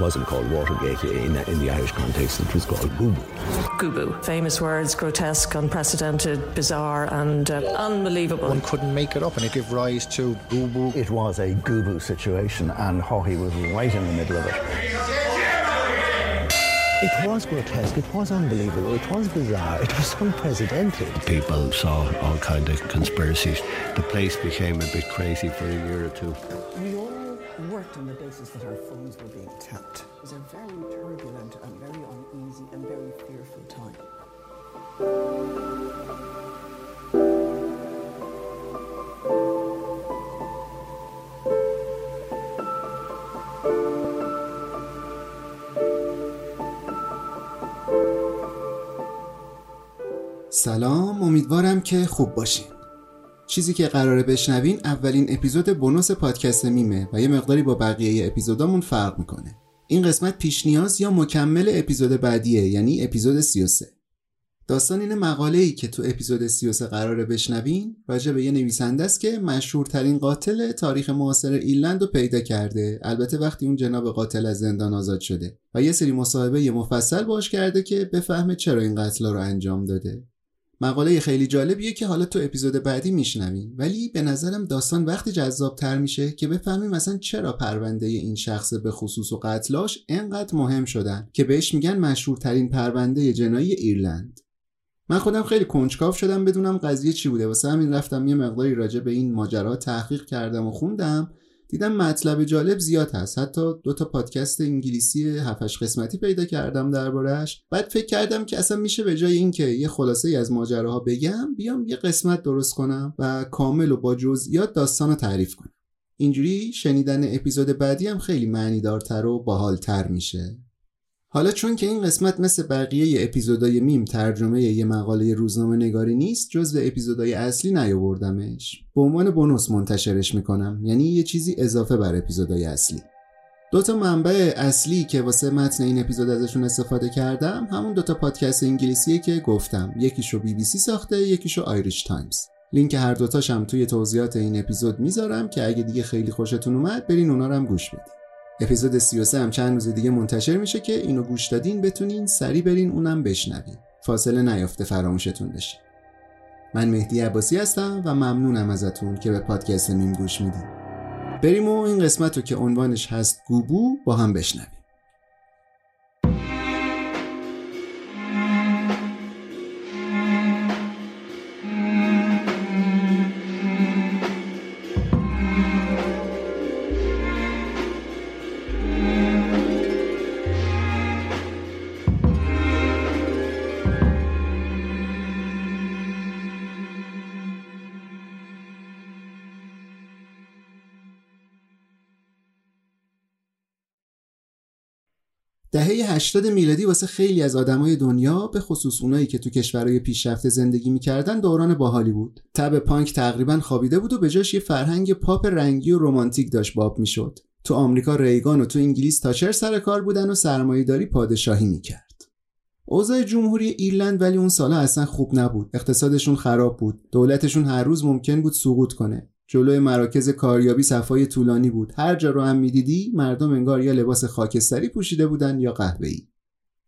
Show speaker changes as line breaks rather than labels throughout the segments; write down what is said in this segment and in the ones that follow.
wasn't called Watergate in, in the Irish context, it was called Boo
Gubu. Famous words, grotesque, unprecedented, bizarre, and uh, unbelievable.
One couldn't make it up, and it gave rise to Boo Boo.
It was a Gubu situation, and Haughey was right in the middle of it. It was grotesque, it was unbelievable, it was bizarre, it was unprecedented.
People saw all kind of conspiracies. The place became a bit crazy for a year or two.
Worked on the basis that our phones were being tapped. It was a very turbulent and very uneasy and very fearful time.
سلام امیدوارم که خوب باشین چیزی که قراره بشنوین اولین اپیزود بونوس پادکست میمه و یه مقداری با بقیه اپیزودامون فرق می‌کنه. این قسمت پیش نیاز یا مکمل اپیزود بعدیه یعنی اپیزود 33 داستان این مقاله ای که تو اپیزود 33 قراره بشنوین راجع به یه نویسنده است که مشهورترین قاتل تاریخ معاصر ایرلند رو پیدا کرده. البته وقتی اون جناب قاتل از زندان آزاد شده و یه سری مصاحبه مفصل باش کرده که بفهمه چرا این قتل رو انجام داده. مقاله خیلی جالبیه که حالا تو اپیزود بعدی میشنویم. ولی به نظرم داستان وقتی جذاب تر میشه که بفهمیم مثلا چرا پرونده این شخص به خصوص و قتلاش انقدر مهم شدن که بهش میگن مشهورترین پرونده جنایی ایرلند. من خودم خیلی کنجکاو شدم بدونم قضیه چی بوده. واسه همین رفتم یه مقداری راجع به این ماجرا تحقیق کردم و خوندم. دیدم مطلب جالب زیاد هست. حتی دو تا پادکست انگلیسی هفتش قسمتی پیدا کردم دربارهش بعد فکر کردم که اصلا میشه به جای اینکه یه خلاصه ای از ماجراها بگم بیام یه قسمت درست کنم و کامل و با جزئیات داستان رو تعریف کنم. اینجوری شنیدن اپیزود بعدی هم خیلی معنیدارتر و باحالتر میشه. حالا چون که این قسمت مثل بقیه اپیزودای میم ترجمه یه مقاله روزنامه نگاری نیست جز به اپیزودای اصلی نیاوردمش. به عنوان bonus منتشرش می‌کنم یعنی یه چیزی اضافه بر اپیزودای اصلی. دو تا منبع اصلی که واسه متن این اپیزود ازشون استفاده کردم همون دو تا پادکست انگلیسیه که گفتم. یکیشو بی بی سی ساخته یکیشو آیریش تایمز. لینک هر دوتاشم توی توضیحات این اپیزود می‌ذارم که اگه دیگه خیلی خوشتون اومد برین اونا رو هم گوش بدین. اپیزود 33 هم چند روز دیگه منتشر میشه که اینو گوش دادین بتونین سری برین اونم بشنوین. فاصله نیافته فراموشتون بشه. من مهدی عباسی هستم و ممنونم ازتون که به پادکست میم گوش میدین. بریم و این قسمت رو که عنوانش هست گوبو با هم بشنویم. دهه 80 میلادی واسه خیلی از آدمای دنیا به خصوص اونایی که تو کشورهای پیشرفته زندگی می‌کردن دوران باحالی بود. تب پانک تقریبا خوابیده بود و به جاش یه فرهنگ پاپ رنگی و رمانتیک داشت باب می‌شد. تو آمریکا ریگان و تو انگلیس تاچر سر کار بودن و سرمایه‌داری پادشاهی می‌کرد. اوضاع جمهوری ایرلند ولی اون سالا اصلا خوب نبود. اقتصادشون خراب بود. دولتشون هر روز ممکن بود سقوط کنه. جلوی مراکز کاریابی صفای طولانی بود. هر جا رو هم می‌دیدی مردم انگار یا لباس خاکستری پوشیده بودن یا قهوه‌ای.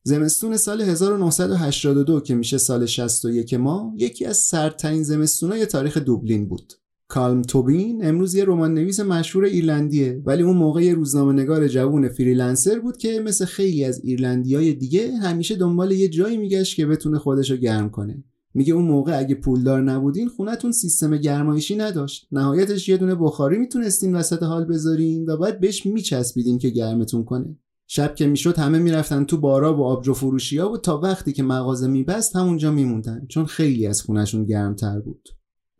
زمستون سال 1982 که میشه سال 61 ما یکی از سردترین زمستونای تاریخ دوبلین بود. کالم توبین امروز یه رمان نویس مشهور ایرلندیه ولی اون موقع یه روزنامه نگار جوون freelancer بود که مثل خیلی از ایرلندیای دیگه همیشه دنبال یه جایی میگشت که بتونه خودشو گرم کنه. میگه اون موقع اگه پولدار نبودین خونتون سیستم گرمایشی نداشت. نهایتش یه دونه بخاری می‌تونستین وسط حال بذارین و باید بهش میچسبیدین که گرمتون کنه. شب که می‌شد همه می‌رفتن تو بارا و آبجو فروشی ها و تا وقتی که مغازه میبست همونجا میموندن چون خیلی از خونشون گرمتر بود.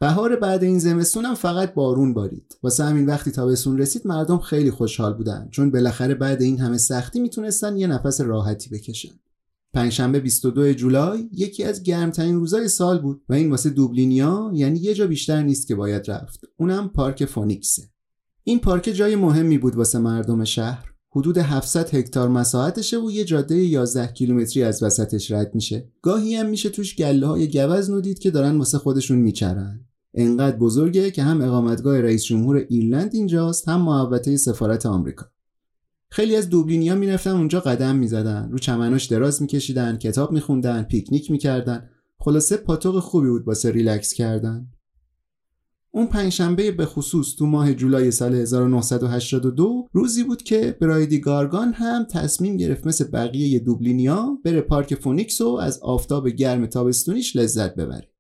بهار بعد این زمستون هم فقط بارون بارید. واسه همین وقتی تابستون رسید مردم خیلی خوشحال بودن چون بالاخره بعد این همه سختی می‌تونستن یه نفس راحتی بکشن. پنجشنبه 22 جولای یکی از گرمترین روزای سال بود و این واسه دوبلینیا یعنی یه جا بیشتر نیست که باید رفت. اونم پارک فونیکسه. این پارک جای مهمی بود واسه مردم شهر. حدود 700 هکتار مساحتشه و یه جاده 11 کیلومتری از وسطش رد میشه. گاهی هم میشه توش گله های گوز نودید که دارن واسه خودشون میچرن. انقدر بزرگه که هم اقامتگاه رئیس جمهور ایرلند اینجاست هم محوطه سفارت آمریکا. خیلی از دوبلینیا می‌رفتن اونجا قدم می‌زدن. رو چمناش دراز میکشیدن کتاب میخوندن پیکنیک می‌کردن. خلاصه پاتوق خوبی بود واسه ریلکس کردن. اون پنجشنبه به خصوص تو ماه جولای سال 1982 روزی بود که برایدی گارگان هم تصمیم گرفت مثل بقیه دوبلینیا بره پارک فونیکس و از آفتاب گرم تابستونیش لذت ببره.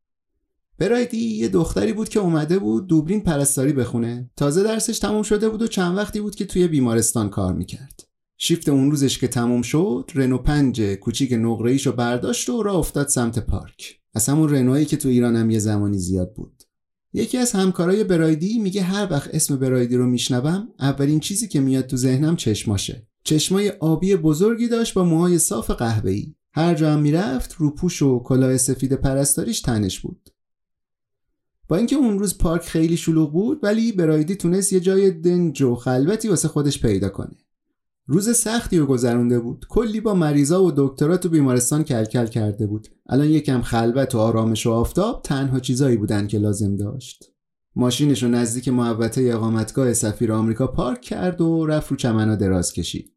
برایدی یه دختری بود که اومده بود دوبلین پرستاری بخونه. تازه درسش تموم شده بود و چند وقتی بود که توی بیمارستان کار می‌کرد. شیفت اون روزش که تموم شد رنو پنج کوچیک نقره‌ایشو برداشت و راه افتاد سمت پارک. از همون رنویی که تو ایران هم یه زمانی زیاد بود. یکی از همکارای برایدی میگه هر وقت اسم برایدی رو میشنوم اولین چیزی که میاد تو ذهنم چشماشه. چشمای آبی بزرگی داشت با موهای صاف قهوه‌ای. هر جا هم می‌رفت روپوش و کلاه سفید پرستاریش تنش بود. با اینکه اون روز پارک خیلی شلوغ بود ولی برایدی تونست یه جای دنج و خلوتی واسه خودش پیدا کنه. روز سختی رو گذرونده بود. کلی با مریضا و دکترا تو بیمارستان کلکل کرده بود. الان یکم خلوت و آرامش و آفتاب تنها چیزایی بودن که لازم داشت. ماشینش رو نزدیک محوطه اقامتگاه سفیر آمریکا پارک کرد و رفت رو چمنا دراز کشید.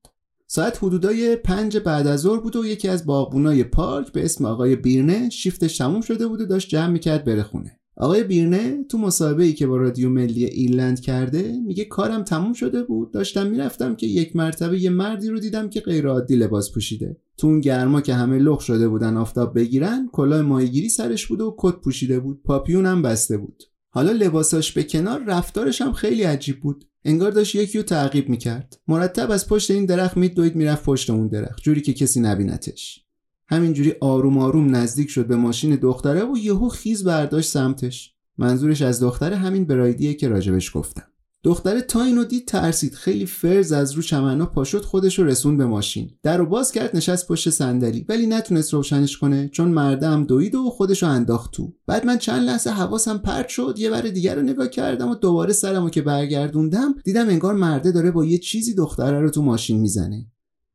ساعت حدودای پنج بعد از ظهر بود و یکی از باغبونای پارک به اسم آقای بیرنه شیفتش تموم شده بود و داشت جمع می‌کرد بره خونه. آقای بیرنه تو مصاحبه ای که با رادیو ملی ایرلند کرده میگه کارم تموم شده بود. داشتم می‌رفتم که یک مرتبه یه مردی رو دیدم که غیر عادی لباس پوشیده. تو اون گرما که همه لخ شده بودن آفتاب بگیرن کلاه ماهیگیری سرش بود و کت پوشیده بود. پاپیون هم بسته بود. حالا لباساش به کنار رفتارش هم خیلی عجیب بود. انگار داشت یکی رو تعقیب می‌کرد. مرتب از پشت این درخت میدوید می‌رفت پشت اون درخت. جوری که کسی نبینتش همینجوری آروم آروم نزدیک شد به ماشین دختره و یهو خیز برداشت سمتش. منظورش از دختره همین برایدیه که راجبش گفتم. دختره تا اینو دید ترسید. خیلی فرز از رو چمنا پاشد خودش رو رسون به ماشین. در رو باز کرد نشست پشت صندلی. ولی نتونست روشنش کنه چون مردم دوید و خودش رو انداخت تو. بعد من چند لحظه حواسم پرت شد. یه بر دیگر رو نگاه کردم و دوباره سرمو که برگردوندم دیدم انگار مرده داره با یه چیزی دختره رو تو ماشین می‌زنه.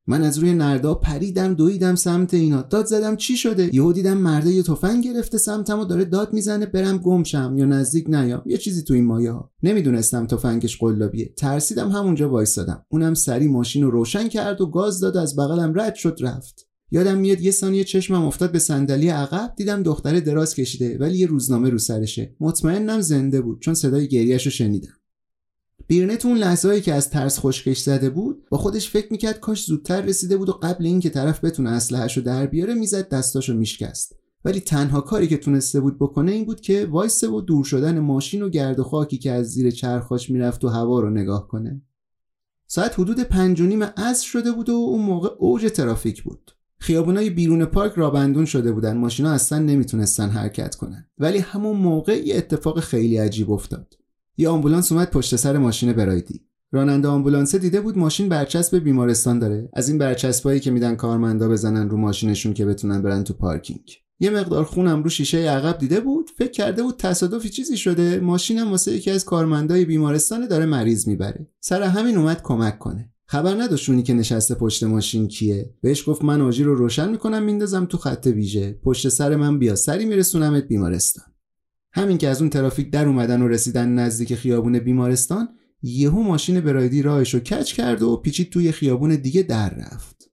من از روی نردا پریدم دویدم سمت اینا. داد زدم چی شده؟ یهو دیدم مرده یه تفنگ گرفته سمتم و داره داد می‌زنه برم گمشم یا نزدیک نیام. یه چیزی تو این مایه ها. نمی‌دونستم تفنگش قلابیه. ترسیدم همونجا وایسادم اونم سری ماشین رو روشن کرد و گاز داد از بغلم رد شد رفت. یادم میاد یه ثانیه چشمم افتاد به صندلی عقب دیدم دختره دراز کشیده ولی یه روزنامه رو سرشه. مطمئنم زنده بود چون صدای گریهش رو شنیدم. بیرنه تو اون لحظه‌ای که از ترس خشکش زده بود با خودش فکر می‌کرد کاش زودتر رسیده بود و قبل اینکه طرف بتونه اسلحه‌ش رو در بیاره می‌زد دستاشو میشکست. ولی تنها کاری که تونسته بود بکنه این بود که وایسه و دور شدن ماشین و گرد و خاکی که از زیر چرخاش می‌رفت و هوا رو نگاه کنه. ساعت حدود پنج و نیم عصر شده بود و اون موقع اوج ترافیک بود. خیابونای بیرون پارک رابندون شده بودن. ماشینا اصلا نمی‌تونستن حرکت کنن. ولی همون موقع یه اتفاق خیلی عجیب افتاد. یه آمبولانس اومد پشت سر ماشین برایدی. راننده آمبولانسه دیده بود ماشین برچسب بیمارستان داره. از این برچسبایی که میدن کارمندا بزنن رو ماشینشون که بتونن برن تو پارکینگ. یه مقدار خونم رو شیشه عقب دیده بود. فکر کرده بود تصادفی چیزی شده. ماشینم واسه یکی از کارمندای بیمارستان داره مریض می‌بره. سر همین اومد کمک کنه. خبر نداشت اونی که نشسته پشت ماشین کیه. بهش گفت من آژیر رو روشن می‌کنم میندازم تو خط ویژه. پشت سر من بیا. سری میرسونمت بیمارستان. همین که از اون ترافیک در اومدن و رسیدن نزدیک خیابون بیمارستان یهو ماشین برایدی راهش رو کج کرد و پیچید توی خیابون دیگه در رفت.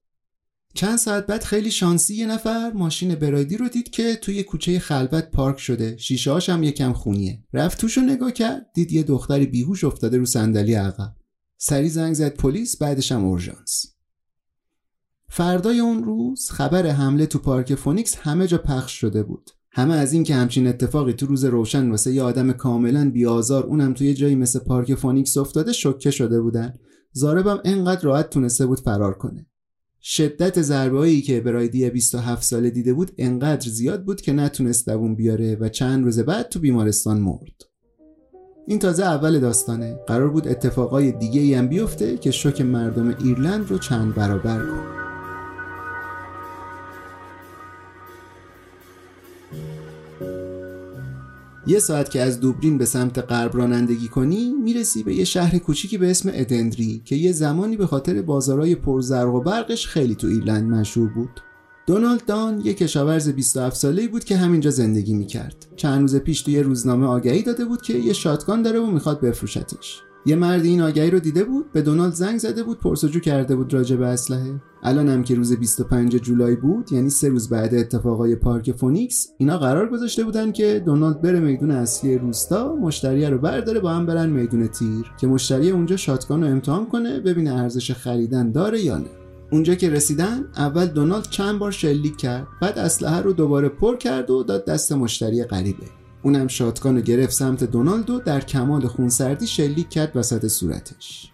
چند ساعت بعد خیلی شانسی یه نفر ماشین برایدی رو دید که توی کوچه خلوت پارک شده. شیشه هم یکم خونیه. رفت توش رو نگاه کرد دید یه دختری بیهوش افتاده رو صندلی عقب. سریع زنگ زد پلیس بعدش هم اورژانس. فردای اون روز خبر حمله تو پارک فونیکس همه جا پخش شده بود. همه از این که همچین اتفاقی تو روز روشن واسه یه آدم کاملا بیآزار اونم توی جایی مثل پارک فونیکس افتاده شوکه شده بودن. ضاربم انقدر راحت تونسته بود فرار کنه. شدت ضربه که برایدی 27 ساله دیده بود انقدر زیاد بود که نتونست دووم بیاره و چند روز بعد تو بیمارستان مرد. این تازه اول داستانه. قرار بود اتفاقای دیگه هم بیفته که شوک مردم ایرلند رو چند برابر کنه. یه ساعت که از دوبلین به سمت غرب رانندگی کنی می‌رسی به یه شهر کوچیکی به اسم ادندری که یه زمانی به خاطر بازارهای پرزرق و برقش خیلی تو ایرلند مشهور بود. دونالد دان یه کشاورز 27 ساله‌ای بود که همینجا زندگی می‌کرد. چند روز پیش توی روزنامه آگهی داده بود که یه شاتگان داره و می‌خواد بفروشتش. یه مرد این آگهی رو دیده بود به دونالد زنگ زده بود پرسجو کرده بود راجع به اسلحه. الان هم که روز 25 جولای بود یعنی سه روز بعد اتفاقای پارک فونیکس اینا قرار گذاشته بودن که دونالد بره میدون اصلی روستا مشتری رو برداره با هم برن میدون تیر که مشتری اونجا شاتگان رو امتحان کنه ببینه ارزش خریدن داره یا نه. اونجا که رسیدن اول دونالد چند بار شلیک کرد بعد اسلحه رو دوباره پر کرد و داد دست مشتری غریبه. اونم شاتگان رو گرفت سمت دونالد و در کمال خونسردی شلیک کرد وسط صورتش.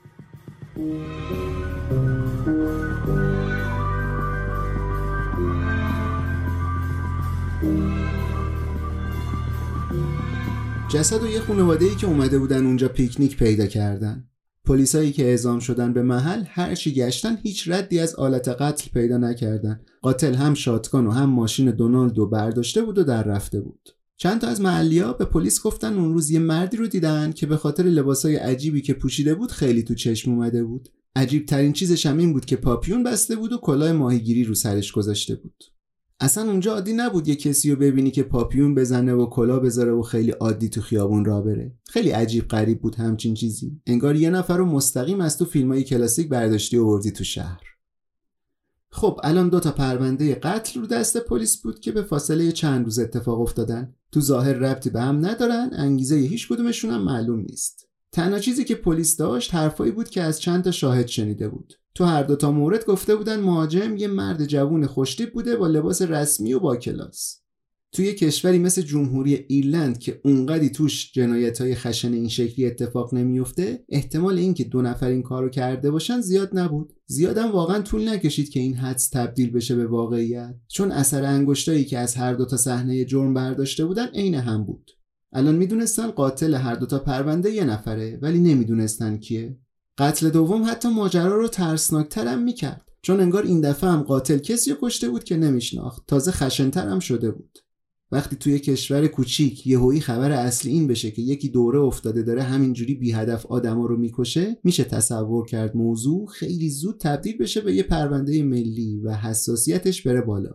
جسد و یه خانواده ای که اومده بودن اونجا پیکنیک پیدا کردن. پلیسایی که اعزام شدن به محل هر چی گشتن هیچ ردی از آلت قتل پیدا نکردن. قاتل هم شاتگان و هم ماشین دونالد رو برداشته بود و در رفته بود. چند تا از محلیا به پلیس گفتن اون روز یه مردی رو دیدن که به خاطر لباسای عجیبی که پوشیده بود خیلی تو چشم اومده بود. عجیب ترین چیزش هم این بود که پاپیون بسته بود و کلاه ماهیگیری رو سرش گذاشته بود. اصلا اونجا عادی نبود یه کسی رو ببینی که پاپیون بزنه و کلا بذاره و خیلی عادی تو خیابون را بره. خیلی عجیب غریب بود همچین چیزی. انگار یه نفر رو مستقیم از تو فیلمای کلاسیک برداشتی و وردی تو شهر. خب الان دو تا پرونده قتل رو دست پلیس بود که به فاصله چند روز اتفاق افتادن. تو ظاهر ربطی به هم ندارن انگیزه هیچ کدومشون هم معلوم نیست. تنها چیزی که پلیس داشت حرفایی بود که از چند تا شاهد شنیده بود. تو هر دوتا مورد گفته بودن مهاجم یه مرد جوون خوشتیب بوده با لباس رسمی و با کلاس. توی کشوری مثل جمهوری ایرلند که اونقدی توش جنایت های خشن این شکلی اتفاق نمیفته احتمال اینکه دو نفر این کارو کرده باشن زیاد نبود. زیادم واقعا طول نکشید که این حدس تبدیل بشه به واقعیت. چون اثر انگشتایی که از هر دوتا صحنه جرم برداشته بودن عین هم بود. الان می‌دونستن قاتل هر دوتا پرونده یه نفره ولی نمی‌دونستن کیه. قتل دوم حتی ماجرا رو ترسناکتر هم می‌کرد. چون انگار این دفعه هم قاتل کسی کشته بود که نمیشناخت. تازه خشنتر هم شده بود. وقتی توی کشور کوچیک یهویی خبر اصلی این بشه که یکی دوره افتاده داره همینجوری بی هدف آدما رو می‌کشه میشه تصور کرد موضوع خیلی زود تبدیل بشه به یه پرونده ملی و حساسیتش بره بالا.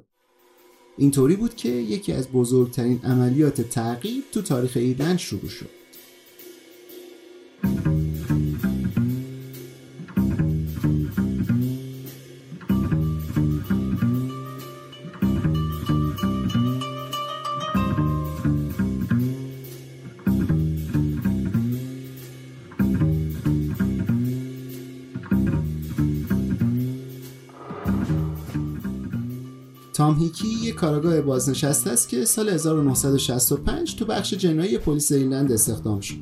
اینطوری بود که یکی از بزرگترین عملیات تعقیب تو تاریخ ایرلند شروع شد. تام هیکی یک کارگاه بازنشسته است که سال 1965 تو بخش جنایی پلیس ایرلند استخدام شد.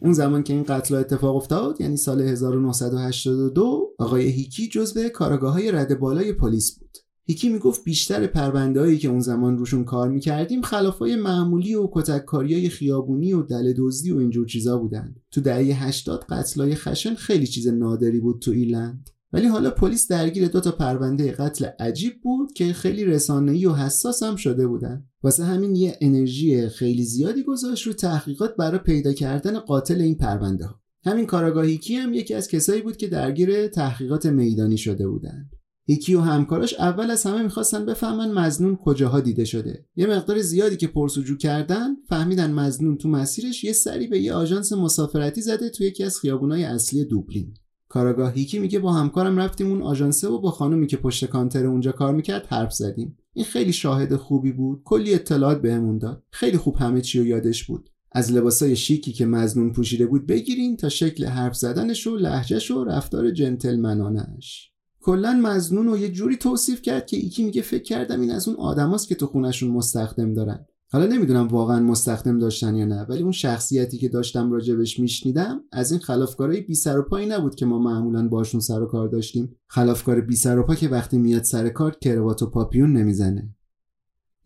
اون زمان که این قتل اتفاق افتاد یعنی سال 1982 آقای هیکی جزو کارگاه های رد بالای پلیس بود. یکی می‌گفت بیشتر پروندههایی که اون زمان روشون کار می‌کردیم خلافای معمولی و کتککاریای خیابونی و دل دزدی و اینجور چیزا بودن تو دهه 80 قتلای خشن خیلی چیز نادری بود تو ایرلند ولی حالا پلیس درگیر دو تا پرونده قتل عجیب بود که خیلی رسانه‌ای و حساس هم شده بودن. واسه همین یه انرژی خیلی زیادی گذاشت رو تحقیقات برای پیدا کردن قاتل این پرونده ها همین کاراگاهی کی هم یکی از کسایی بود که درگیر تحقیقات میدانی شده بودند هیکی و همکاراش اول از همه می‌خواستن بفهمن مزنون کجاها دیده شده. یه مقدار زیادی که پرسجو کردن فهمیدن مزنون تو مسیرش یه سری به یه آژانس مسافرتی زده تو یکی از خیابونای اصلی دوبلین. کاراگاه هیکی میگه با همکارم رفتیم اون آژانسه و با خانومی که پشت کانتر اونجا کار می‌کرد حرف زدیم. این خیلی شاهد خوبی بود. کلی اطلاعات بهمون داد. خیلی خوب همه چی و یادش بود. از لباسای شیکی که مزنون پوشیده بود بگیرین تا شکل حرف زدنش و لحجهش و رفتار جنتلمنانش. کلا مزنون رو یه جوری توصیف کرد که ایکی میگه فکر کردم این از اون آدماست که تو خونشون مستخدم دارن. حالا نمی‌دونم واقعا مستخدم داشتن یا نه ولی اون شخصیتی که داشتم راجبش میشنیدم از این خلافکارای بی سر و پایی نبود که ما معمولا باشون سر و کار داشتیم. خلافکار بی سر و پا که وقتی میاد سر کار کروات و پاپیون نمی‌زنه.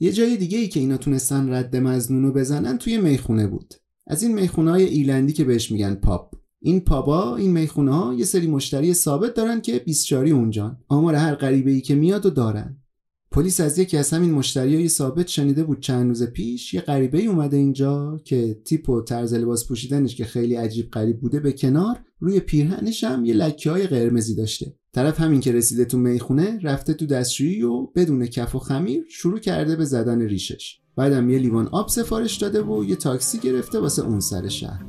یه جای دیگه ای که اینا تونستن رد مزنونو بزنن توی می‌خونه بود. از این می‌خونه های ایلندی که بهش میگن پاپ. این پابا این می‌خونه ها یه سری مشتری ثابت دارن که 24 اونجان. آمار هر غریبه ای که میاد و دارن. پلیس از یکی از همین های ثابت شنیده بود چند روز پیش یه غریبه اومده اینجا که تیپ و طرز لباس پوشیدنش که خیلی عجیب غریب بوده به کنار روی پیرهنش هم یه لکه های قرمزی داشته. طرف همین که رسیده تو می‌خونه رفته تو دستشویی و بدون کف و خمیر شروع کرده به زدن ریشش. بعدم یه لیوان آب سفارش داده و یه تاکسی گرفته واسه اون سر شهر.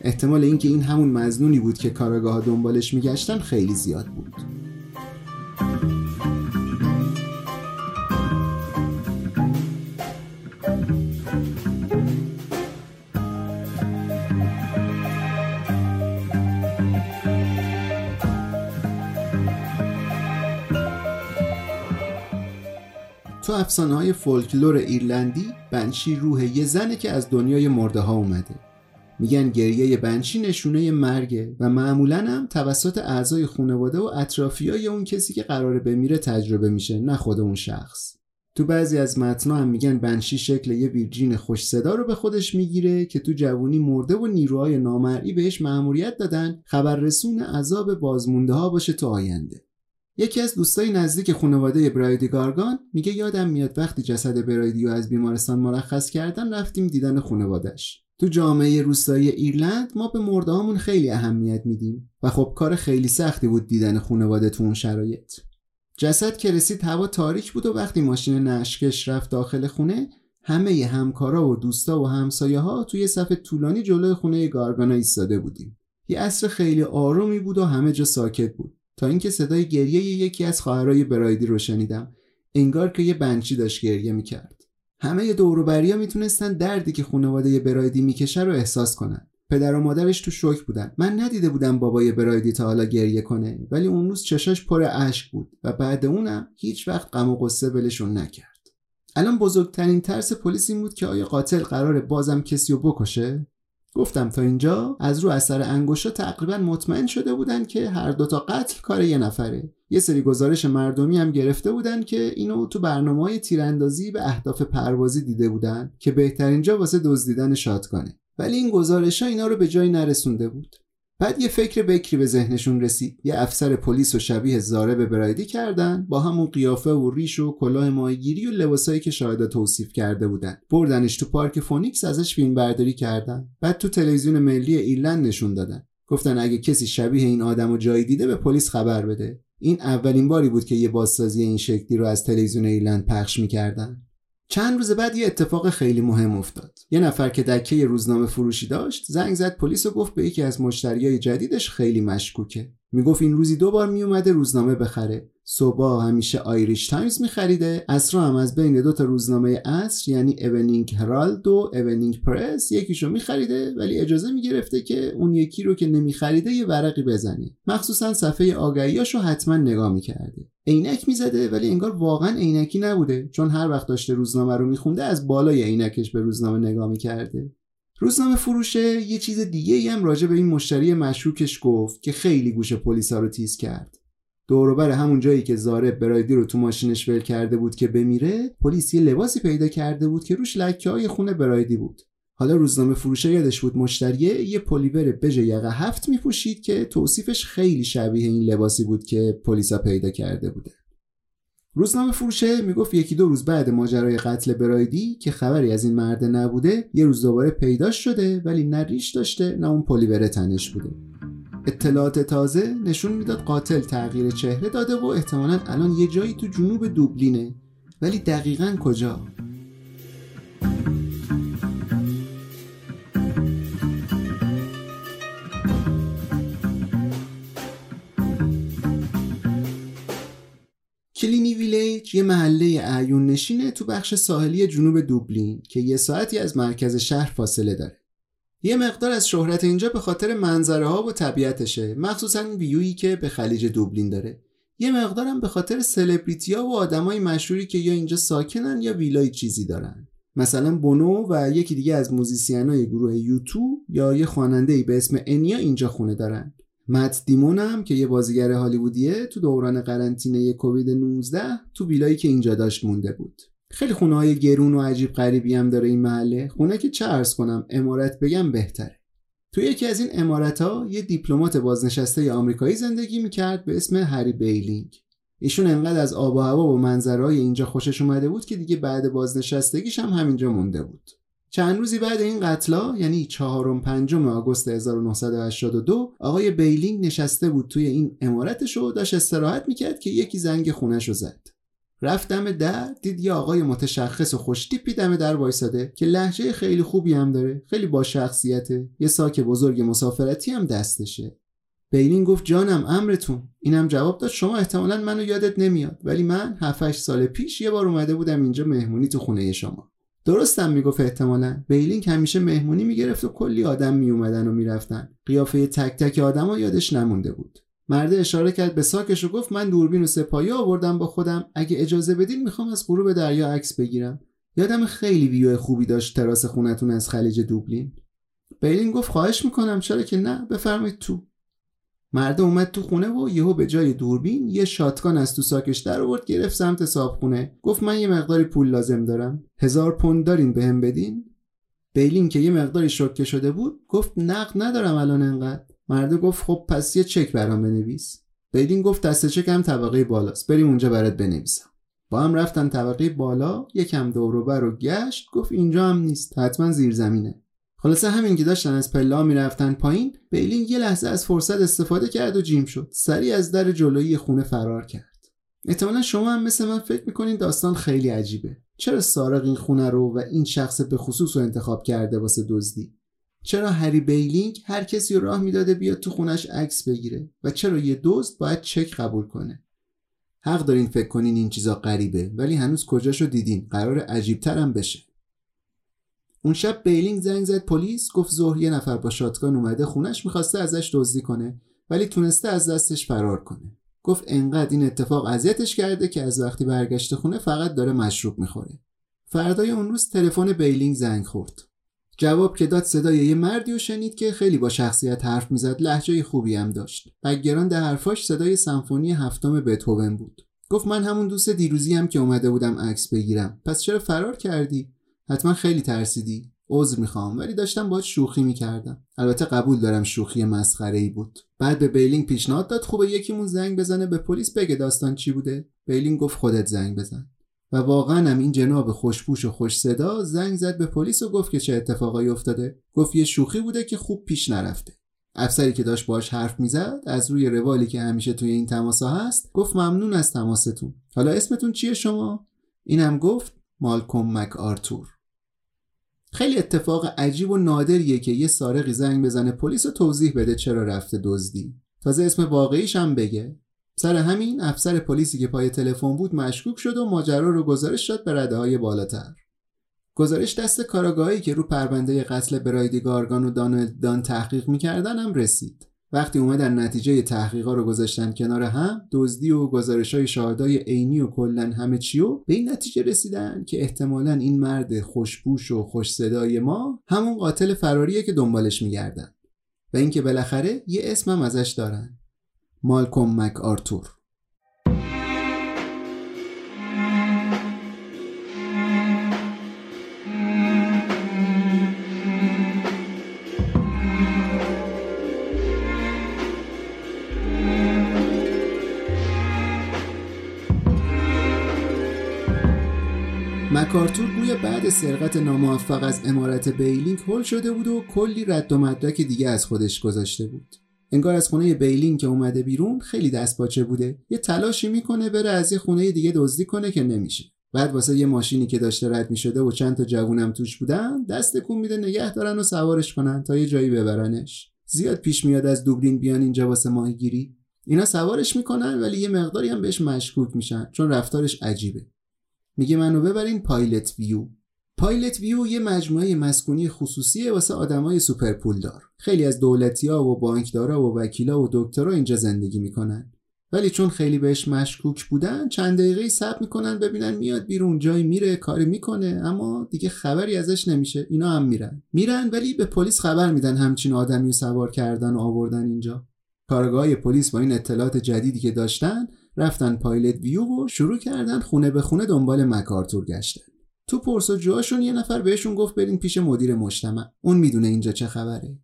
احتمال اینکه این همون مزنونی بود که کاراگاه دنبالش میگشتن خیلی زیاد بود. تو افسانه های فولکلور ایرلندی بنشی روح یه زنه که از دنیای مرده ها اومده. میگن گریه بنشی نشونه مرگه و معمولا هم توسط اعضای خانواده و اطرافیای اون کسی که قراره بمیره تجربه میشه نه خود اون شخص. تو بعضی از متنا هم میگن بنشی شکل یه ویرجین خوش صدا رو به خودش می‌گیره که تو جوونی مرده و نیروهای نامرئی بهش مأموریت دادن خبررسون عذاب بازمونده ها باشه تو آینده. یکی از دوستای نزدیک خانواده برایدی گارگان میگه یادم میاد وقتی جسد برایدی از بیمارستان مرخص کردن رفتیم دیدن خانوادش تو جامعه روستایی ایرلند ما به مرده خیلی اهمیت میدیم و خب کار خیلی سختی بود دیدن خانواده تو اون شرایط. جسد که رسید هوا تاریک بود و وقتی ماشین نشکش رفت داخل خونه همه همکارا و دوستا و همسایه ها توی صف طولانی جلوی خونه گارگانا ایستاده بودیم. یه عصر خیلی آرومی بود و همه جا ساکت بود. تا اینکه صدای گریه یکی از خواهرای برایدی رو شنیدم. انگار که یه بنچی داشت گریه می‌کرد. همه دوروبریا می‌تونستن دردی که خانواده برایدی می‌کشه رو احساس کنن. پدر و مادرش تو شوک بودن. من ندیده بودم بابای برایدی تا حالا گریه کنه ولی اون روز چشاش پر اشک بود و بعد اونم هیچ وقت غم و قصه ولشون نکرد. الان بزرگترین ترس پلیس این بود که آیا قاتل قراره بازم کسی رو بکشه؟ گفتم تا اینجا از رو اثر انگشتا تقریبا مطمئن شده بودن که هر دوتا قتل کار یه نفره. یه سری گزارش مردمی هم گرفته بودن که اینو تو برنامه های تیراندازی به اهداف پروازی دیده بودن که بهترین جا واسه دزدیدن گنه ولی این گزارش ها اینا رو به جایی نرسونده بود. بعد یه فکر بکری به ذهنشون رسید. یه افسر پلیس و شبیه ضارب برایدی کردن با همون قیافه و ریش و کلاه ماهیگیری و لباسایی که شاهدا توصیف کرده بودن. بردنش تو پارک فونیکس ازش فیلم برداری کردن. بعد تو تلویزیون ملی ایرلند نشون دادن. گفتن اگه کسی شبیه این آدمو جایی دیده به پلیس خبر بده. این اولین باری بود که یه بازسازی این شکلی رو از تلویزیون ایرلند پخش می‌کردن. چند روز بعد یه اتفاق خیلی مهم افتاد. یه نفر که دکه روزنامه فروشی داشت زنگ زد پلیس و گفت به یکی از مشتریای جدیدش خیلی مشکوکه. می‌گفت این روزی دو بار میومده روزنامه بخره. صبح همیشه Irish Times میخریده. عصرا هم از بین دو تا روزنامه عصر یعنی Evening Herald و Evening Press یکیشو میخریده ولی اجازه می‌گرفته که اون یکی رو که نمیخریده یه ورقی بزنه. مخصوصا صفحه آگهیاشو حتما نگاه می‌کرده. عینک می‌زده ولی انگار واقعا عینکی نبوده چون هر وقت داشته روزنامه رو میخونده از بالای عینکش به روزنامه نگاه می‌کرده. روزنامه فروشه یه چیز دیگه هم راجع به این مشتری مشکوکش گفت که خیلی گوش پلیسا رو تیز کرد. دوروبر همون جایی که ضارب برایدی رو تو ماشینش ول کرده بود که بمیره پلیس یه لباسی پیدا کرده بود که روش لکه های خون برایدی بود. حالا روزنامه فروشه یادش بود مشتریه یه پلیور بژ یقه هفت میپوشید که توصیفش خیلی شبیه این لباسی بود که پلیسا پیدا کرده بودن. روزنامه فروشه می‌گفت یکی دو روز بعد ماجرای قتل برایدی که خبری از این مرد نبوده یه روز دوباره پیداش شده ولی نه ریش داشته نه اون پلیور تنش بوده. اطلاعات تازه نشون می‌داد قاتل تغییر چهره داده و احتمالا الان یه جایی تو جنوب دوبلینه ولی دقیقا کجا کلینی ویلیج یه محله اعیون نشینه تو بخش ساحلی جنوب دوبلین که یه ساعتی از مرکز شهر فاصله داره. یه مقدار از شهرت اینجا به خاطر منظره ها و طبیعتشه مخصوصا ویویی که به خلیج دوبلین داره. یه مقدارم به خاطر سلبریتی ها و آدمای مشهوری که یا اینجا ساکنن یا ویلای چیزی دارن. مثلا بونو و یکی دیگه از موزیسین گروه یوتو یا یه خواننده به اسم انیا اینجا خونه دارن. مت دیمون هم که یه بازیگر هالیوودیه تو دوران قرنطینه کووید 19 تو ویلایی که اینجا داشت مونده بود خیلی خونه های گرون و عجیب غریبی هم داره این محله. خونه که چه عرض کنم عمارت بگم بهتره. تو یکی از این عمارت ها یه دیپلمات بازنشسته آمریکایی زندگی می‌کرد به اسم هری بیلینگ. ایشون انقدر از آب و هوا و منظرهای اینجا خوشش اومده بود که دیگه بعد بازنشستگیش هم همینجا مونده بود. چند روزی بعد این قتلا یعنی چهارم پنجم آگوست 1982 آقای بیلینگ نشسته بود توی این عمارتش و داشت استراحت می‌کرد که یکی زنگ خونش رو زد. رفت دم در دید یه آقای متشخص و خوشتیپی دم در وایساده که لحجه خیلی خوبی هم داره خیلی با شخصیته. یه ساک بزرگ مسافرتی هم دستشه. بیلین گفت جانم امرتون. اینم جواب داد شما احتمالا منو یادت نمیاد. ولی من 7 سال پیش یه بار اومده بودم اینجا مهمونی تو خونه شما. درستم می‌گفت احتمالا. بیلینگ همیشه مهمونی می‌گرفت و کلی آدم میومدن و می‌رفتن. قیافه تک تک آدما یادش نمونده بود. مرده اشاره کرد به ساکش و گفت من دوربین و سه‌پایه آوردم با خودم. اگه اجازه بدین می‌خوام از غروب دریا عکس بگیرم. یادمه خیلی ویو خوبی داشت تراس خونتون از خلیج دوبلین. بیلینگ گفت خواهش می‌کنم چرا که نه؟ بفرمایید تو. مرده اومد تو خونه و یهو به جای دوربین یه شاتگان از تو ساکش در آورد گرفت سمت صابخونه. گفت من یه مقداری پول لازم دارم. هزار پوند دارین بهم بدین؟ بیلینگ که یه مقداری شوکه شده بود گفت نقد ندارم الان انقدر. مرده گفت خب پس یه چک برام بنویس. بیلین گفت دست چکم طبقه بالاست. بریم اونجا برات بنویسم. با هم رفتن طبقه بالا یکم دوروبر و گشت. گفت اینجا هم نیست. حتما زیر زمینه. خلاصه همین که داشتن از پلا می‌رفتن پایین بیلین یه لحظه از فرصت استفاده کرد و جیم شد. سریع از در جلویی خونه فرار کرد. احتمالا شما هم مثل من فکر می‌کنین داستان خیلی عجیبه. چرا سارق این خونه رو و این شخص به خصوص رو انتخاب کرده واسه دزدی؟ چرا هری بیلینگ هر کسی راه می‌داده بیاد تو خونش عکس بگیره و چرا یه دزد باید چک قبول کنه؟ حق دارین فکر کنین این چیزا غریبه ولی هنوز کجاشو دیدین؟ قرار عجیبتر هم بشه. اون شب بیلینگ زنگ زد پلیس گفت ظهر یه نفر با شاتگان اومده خونش می‌خواسته ازش دزدی کنه ولی تونسته از دستش فرار کنه. گفت انقدر این اتفاق اذیتش کرده که از وقتی برگشته خونه فقط داره مشروب می‌خوره. فردای اون روز تلفن بیلینگ زنگ خورد. جواب که داد صدای یه مردی رو شنید که خیلی با شخصیت حرف می‌زد لهجه خوبی هم داشت. بک‌گراند حرفاش صدای سمفونی هفتم بتهوون بود. گفت من همون دوست دیروزیم که اومده بودم عکس بگیرم. پس چرا فرار کردی؟ حتما خیلی ترسیدی. عذر می‌خوام ولی داشتم باهات شوخی می‌کردم. البته قبول دارم شوخی مسخره ای بود. بعد به بیلینگ پیشنهاد داد خوبه یکیمون زنگ بزنه به پلیس بگه داستان چی بوده. بیلینگ گفت خودت زنگ بزن. و واقعا هم این جناب خوشپوش و خوش صدا زنگ زد به پلیس و گفت که چه اتفاقایی افتاده. گفت یه شوخی بوده که خوب پیش نرفته. افسری که داشت باش حرف می‌زد از روی روالی که همیشه توی این تماسا هست گفت ممنون از تماستون. حالا اسمتون چیه شما؟ اینم گفت مالکوم مک آرتور خیلی اتفاق عجیب و نادریه که یه سارقی زنگ بزنه پلیس رو توضیح بده چرا رفته دزدی. تازه اسم واقعیش هم بگه. سر همین افسر پلیسی که پای تلفن بود مشکوک شد و ماجرا رو گزارش داد به رده های بالاتر. گزارش دست کاراگاهی که رو پرونده قتل برایدی گارگان و دان دان تحقیق می‌کردن هم رسید. وقتی اومدن نتیجه تحقیقا رو گذاشتن کنار هم دزدی و گزارش های شاهدای عینی و کلا همه چیو به این نتیجه رسیدن که احتمالا این مرد خوشبوش و خوش صدای ما همون قاتل فراریه که دنبالش میگردن. و اینکه بالاخره یه اسمم ازش دارن. مالکوم مک آرتور مکارتور گویا بعد سرقت ناموفق از عمارت بیلینگ هل شده بود و کلی رد و مدرک دیگه از خودش گذاشته بود. انگار از خونه بیلینگ که اومده بیرون خیلی دستپاچه بوده. یه تلاشی می‌کنه بره از یه خونه دیگه دزدی کنه که نمیشه. بعد واسه یه ماشینی که داشته رد می‌شده و چند تا جوونم توش بودن دست کون میده نگه دارن و سوارش کنن تا یه جایی ببرنش. زیاد پیش میاد از دوبلین بیان اینجا واسه ماهیگیری. اینا سوارش می‌کنن ولی یه مقداری هم بهش مشکوک میشن چون رفتارش عجیبه. میگه منو ببرین پایلت ویو. پایلت ویو یه مجموعه مسکونی خصوصیه واسه آدمای سوپر پولدار خیلی از دولتیا و بانکدارا و وکیلا و دکترا اینجا زندگی می‌کنن. ولی چون خیلی بهش مشکوک بودن چند دقیقه صبر می‌کنن ببینن میاد بیرون جایی میره کاری می‌کنه اما دیگه خبری ازش نمیشه. اینا هم میرن. میرن ولی به پلیس خبر میدن همچین آدمی رو سوار کردن و آوردن اینجا. کارگاه پلیس با این اطلاعات جدیدی که داشتن رفتن پایلت ویو و شروع کردن خونه به خونه دنبال مکارتور گشتن. تو پرسجوهاشون یه نفر بهشون گفت برین پیش مدیر مجتمع. اون می‌دونه اینجا چه خبره.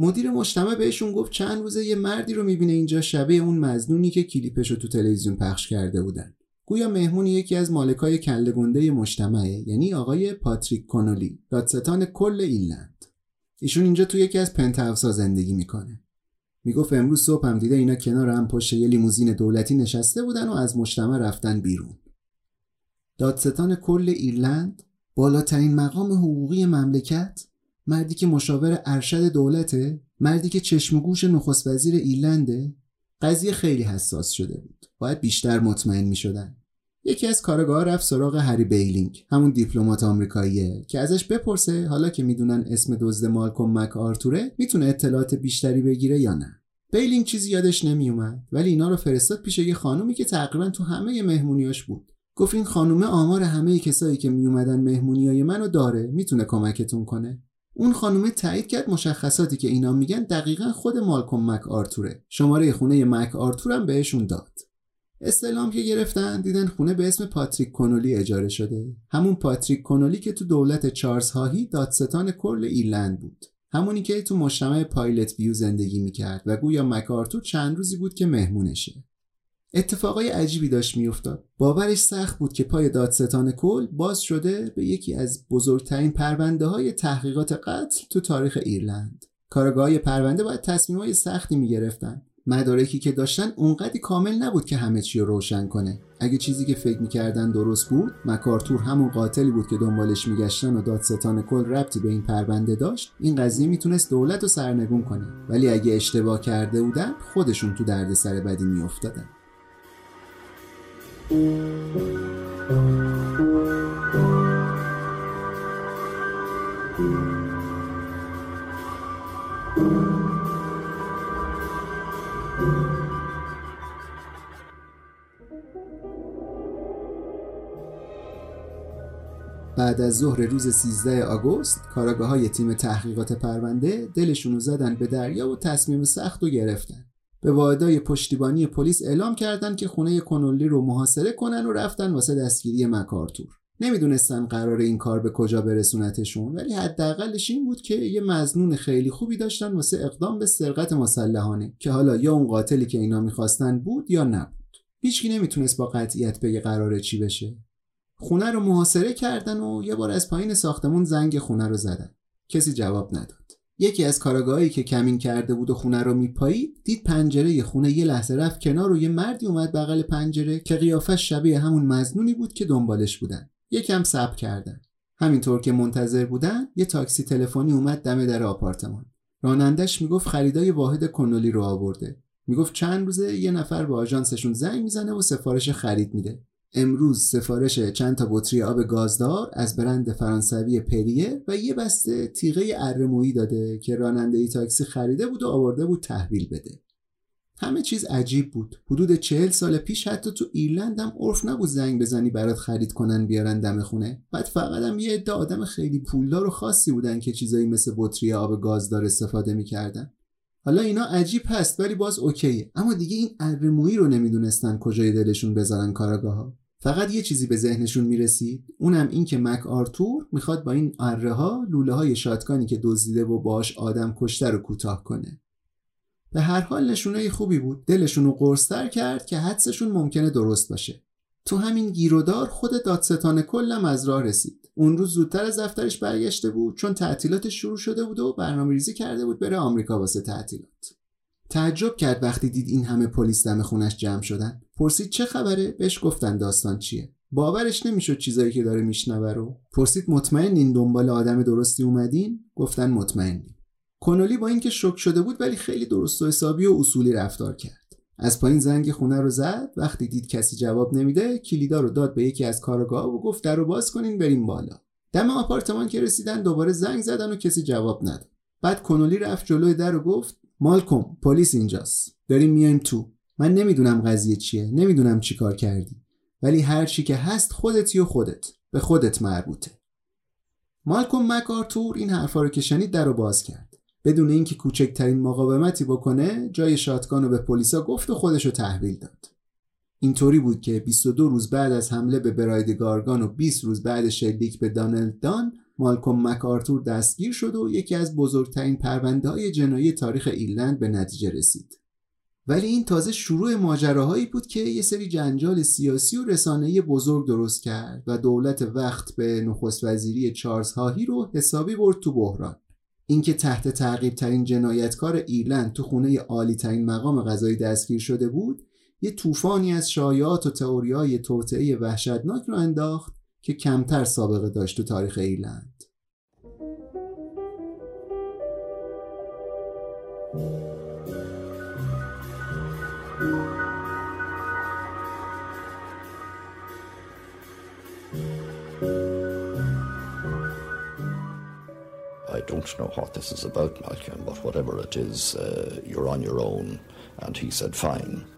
مدیر مجتمع بهشون گفت چند روزه یه مردی رو می‌بینه اینجا شبیه اون مزنونی که کلیپش رو تو تلویزیون پخش کرده بودن. گویا مهمون یکی از مالکای کله گنده مجتمعه یعنی آقای پاتریک کونولی دادستان کل ایلند ایشون اینجا تو یکی از پنت زندگی می‌کنه. می‌گفت امروز صبح هم دیده اینا کنار هم پشت یه لیموزین دولتی نشسته بودن و از مجتمع رفتن بیرون. دادستان کل ایرلند بالاترین مقام حقوقی مملکت مردی که مشاور ارشد دولته مردی که چشم و گوش نخست وزیر ایرلنده قضیه خیلی حساس شده بود. باید بیشتر مطمئن می شدن. یکی از کارآگاها رفت سراغ هری بیلینگ همون دیپلمات آمریکاییه که ازش بپرسه حالا که می‌دونن اسم دزد مالکوم مک آرتوره می‌تونه اطلاعات بیشتری بگیره یا نه. بیلینگ چیزی یادش نمیومد ولی اینا رو فرستاد پیش یه خانومی که تقریبا تو همه مهمونیاش بود. گفت این خانومه آمار همه کسایی که میومدن مهمونیای منو داره. می‌تونه کمکتون کنه. اون خانومه تایید کرد مشخصاتی که اینا میگن دقیقا خود مالکوم مک آرتوره شماره خونه مک آرتورم بهشون داد. استعلام که گرفتن دیدن خونه به اسم پاتریک کنولی اجاره شده. همون پاتریک کنولی که تو دولت چارلز هاهی دادستان کل ایرلند بود. همونی که تو مجتمع پایلت ویو زندگی می‌کرد و گویا مکارتور چند روزی بود که مهمونشه. اتفاقای عجیبی داشت میافتاد. باورش سخت بود که پای دادستان کل باز شده به یکی از بزرگترین پرونده های تحقیقات قتل تو تاریخ ایرلند. کارگاه پرونده باید تصمیم سختی می‌گرفتن. مدارکی که داشتن اونقدی کامل نبود که همه چی رو روشن کنه. اگه چیزی که فکر می‌کردن درست بود مکارتور همون قاتلی بود که دنبالش میگشتن و دادستان کل ربطی به این پرونده داشت این قضیه می‌تونست دولت رو سرنگون کنه. ولی اگه اشتباه کرده بودن خودشون تو درد سر بدی میافتادن. بعد از ظهر روز 13 آگوست کاراگاه های تیم تحقیقات پرونده دلشونو زدن به دریا و تصمیم سخت رو گرفتن. به واحدای پشتیبانی پلیس اعلام کردند که خونه کنولی رو محاصره کنن و رفتن واسه دستگیری مکارتور. نمی‌دونستن قرار این کار به کجا برسونتشون ولی حداقلش این بود که یه مزنون خیلی خوبی داشتن واسه اقدام به سرقت مسلحانه که حالا یا اون قاتلی که اینا می‌خواستن بود یا نبود. هیچکی نمی‌تونست با قطعیت بگه قراره چی بشه. خونه رو محاصره کردن و یه بار از پایین ساختمون زنگ خونه رو زدن. کسی جواب نداد. یکی از کاراگاهایی که کمین کرده بود و خونه رو میپایید دید پنجره خونه یه لحظه رفت کنار و یه مردی اومد بغل پنجره که قیافش شبیه همون مزنونی بود که دنبالش بودن. یکم صبر کردن. همینطور که منتظر بودن یه تاکسی تلفنی اومد دم در آپارتمان. رانندش می‌گفت خریدای واحد کنولی رو آورده. می‌گفت چند روزه یه نفر به آژانسشون زنگ می‌زنه و سفارش خرید میده. امروز سفارش چند تا بطری آب گازدار از برند فرانسوی پریه و یه بسته تیغه ارمویی داده که راننده ای تاکسی خریده بود و آورده بود تحویل بده. همه چیز عجیب بود. حدود چهل سال پیش حتی تو ایرلند هم عرف نبود زنگ بزنی برات خرید کنن بیارن دم خونه. بعد فقط هم یه عده آدم خیلی پولدار و خاصی بودن که چیزایی مثل بطری آب گازدار استفاده می‌کردن. حالا اینا عجیب هست ولی باز اوکیه. اما دیگه این ارمویی رو نمی‌دونستن کجای دلشون بذارن کاراگاه ها فقط یه چیزی به ذهنشون می‌رسید اونم این که مک آرتور می‌خواد با این اره ها لوله های شاتکانی که دزدیده و باش آدم کشته رو کوتاه کنه. به هر حال نشونه خوبی بود. دلشون رو قرصتر کرد که حدسشون ممکنه درست باشه. تو همین گیرودار خود دادستان کلم از راه رسید. اون روز زودتر از دفترش برگشته بود چون تعطیلاتش شروع شده بود و برنامه ریزی کرده بود بره آمریکا واسه تعطیلات. تعجب کرد وقتی دید این همه پلیس دم خونش جمع شدن. پرسید چه خبره؟ بهش گفتن داستان چیه. باورش نمی‌شد چیزایی که داره میشنوه رو. پرسید مطمئنین دنبال آدم درستی اومدین؟ گفتن مطمئنین کنولی با اینکه شک شده بود ولی خیلی درست و حسابی و اصولی رفتار کرد. از پایین زنگ خونه رو زد. وقتی دید کسی جواب نمیده کلیدا رو داد به یکی از کارگاه و گفت در رو باز کنین بریم بالا. دم آپارتمان که رسیدن دوباره زنگ زدن و کسی جواب نداد. بعد کنولی رفت جلوی در و گفت مالکوم پلیس اینجاست. داریم میایم تو. من نمی‌دونم قضیه چیه. نمی‌دونم چی کار کردی. ولی هر چی که هست خودتی و خودت. به خودت مربوطه. مالکوم مکارتور این حرفا رو که شنید در رو باز کرد. بدون اینکه کوچکترین مقاومتی بکنه جای شاتگان رو به پلیسا گفت و خودش رو تحویل داد. اینطوری بود که 22 روز بعد از حمله به براید گارگان و 20 روز بعد شلیک به دانلد دان مالکوم مکارتور دستگیر شد و یکی از بزرگترین پرونده های جنایی تاریخ ایرلند به نتیجه رسید. ولی این تازه شروع ماجراهایی بود که یه سری جنجال سیاسی و رسانه‌ای بزرگ درست کرد و دولت وقت به نخست وزیری چارلز هاهی رو حسابی برد تو بحران. اینکه تحت تعقیب ترین جنایتکار ایرلند تو خونه عالی ترین مقام قضایی دستگیر شده بود یه طوفانی از شایعات و تئوریای توطئه وحشتناک رو انداخت که کمتر سابقه داشت تو تاریخ ایرلند
don't know what this is about, Malcolm, but whatever it is, uh, you're on your own. And he said, fine.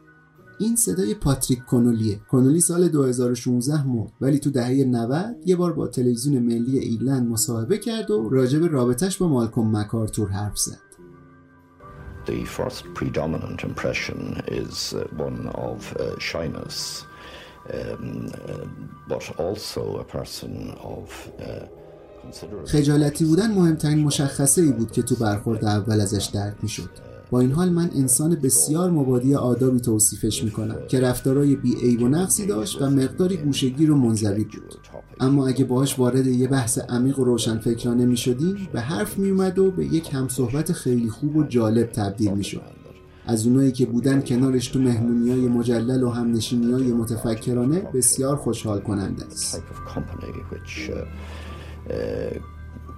این صدای پاتریک کنولیه کنولی سال 2016 مرد. ولی تو دهه 90 یه بار با تلویزیون ملی ایرلند مصاحبه کرد و راجع به رابطش با مالکوم مکارتور حرف زد.
The first predominant impression is uh, one of uh, shyness. Um, uh, but also a person of
خجالتی بودن مهمترین مشخصه ای بود که تو برخورد اول ازش درک می‌شد. با این حال من انسان بسیار مبادی آدابی توصیفش می‌کنم که رفتارای بی عیب و نقصی داشت و مقداری گوشگیر و منزوی بود. اما اگه باهاش وارد یه بحث عمیق و روشن فکرانه می‌شدیم به حرف میومد و به یک همصحبت خیلی خوب و جالب تبدیل می‌شد. از اونایی که بودن کنارش تو مهمونی های مجلل و همنشینی های متفکرانه بسیار خوشحال کننده است.
Uh,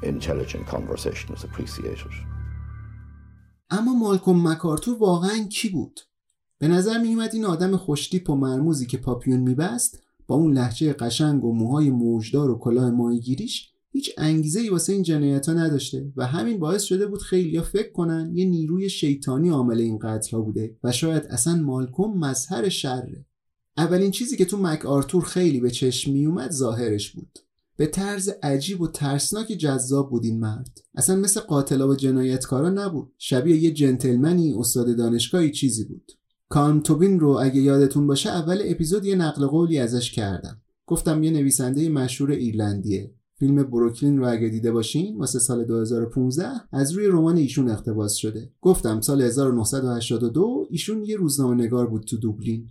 intelligent conversation appreciated.
اما مالکوم مکارتور واقعا کی بود؟ به نظر می اومد این آدم خوشتیپ و مرموزی که پاپیون میبست با اون لحچه قشنگ و موهای موجدار و کلاه ماهیگیریش هیچ انگیزه ای واسه این جنایت ها نداشته و همین باعث شده بود خیلی فکر کنن یه نیروی شیطانی عامل این قتل ها بوده و شاید اصلا مالکوم مظهر شره اولین چیزی که تو مک آرتور خیلی به چشم می اومد ظاهرش بود به طرز عجیب و ترسناک جذاب بود این مرد. اصلا مثل قاتلا و جنایتکارا نبود. شبیه یه جنتلمنی استاد دانشگاهی چیزی بود. کان توبین رو اگه یادتون باشه اول اپیزود یه نقل قولی ازش کردم. گفتم یه نویسنده مشهور ایرلندیه. فیلم بروکلین رو اگه دیده باشین واسه سال 2015 از روی رمان ایشون اقتباس شده. گفتم سال 1982 ایشون یه روزنامه نگار بود تو دوبلین.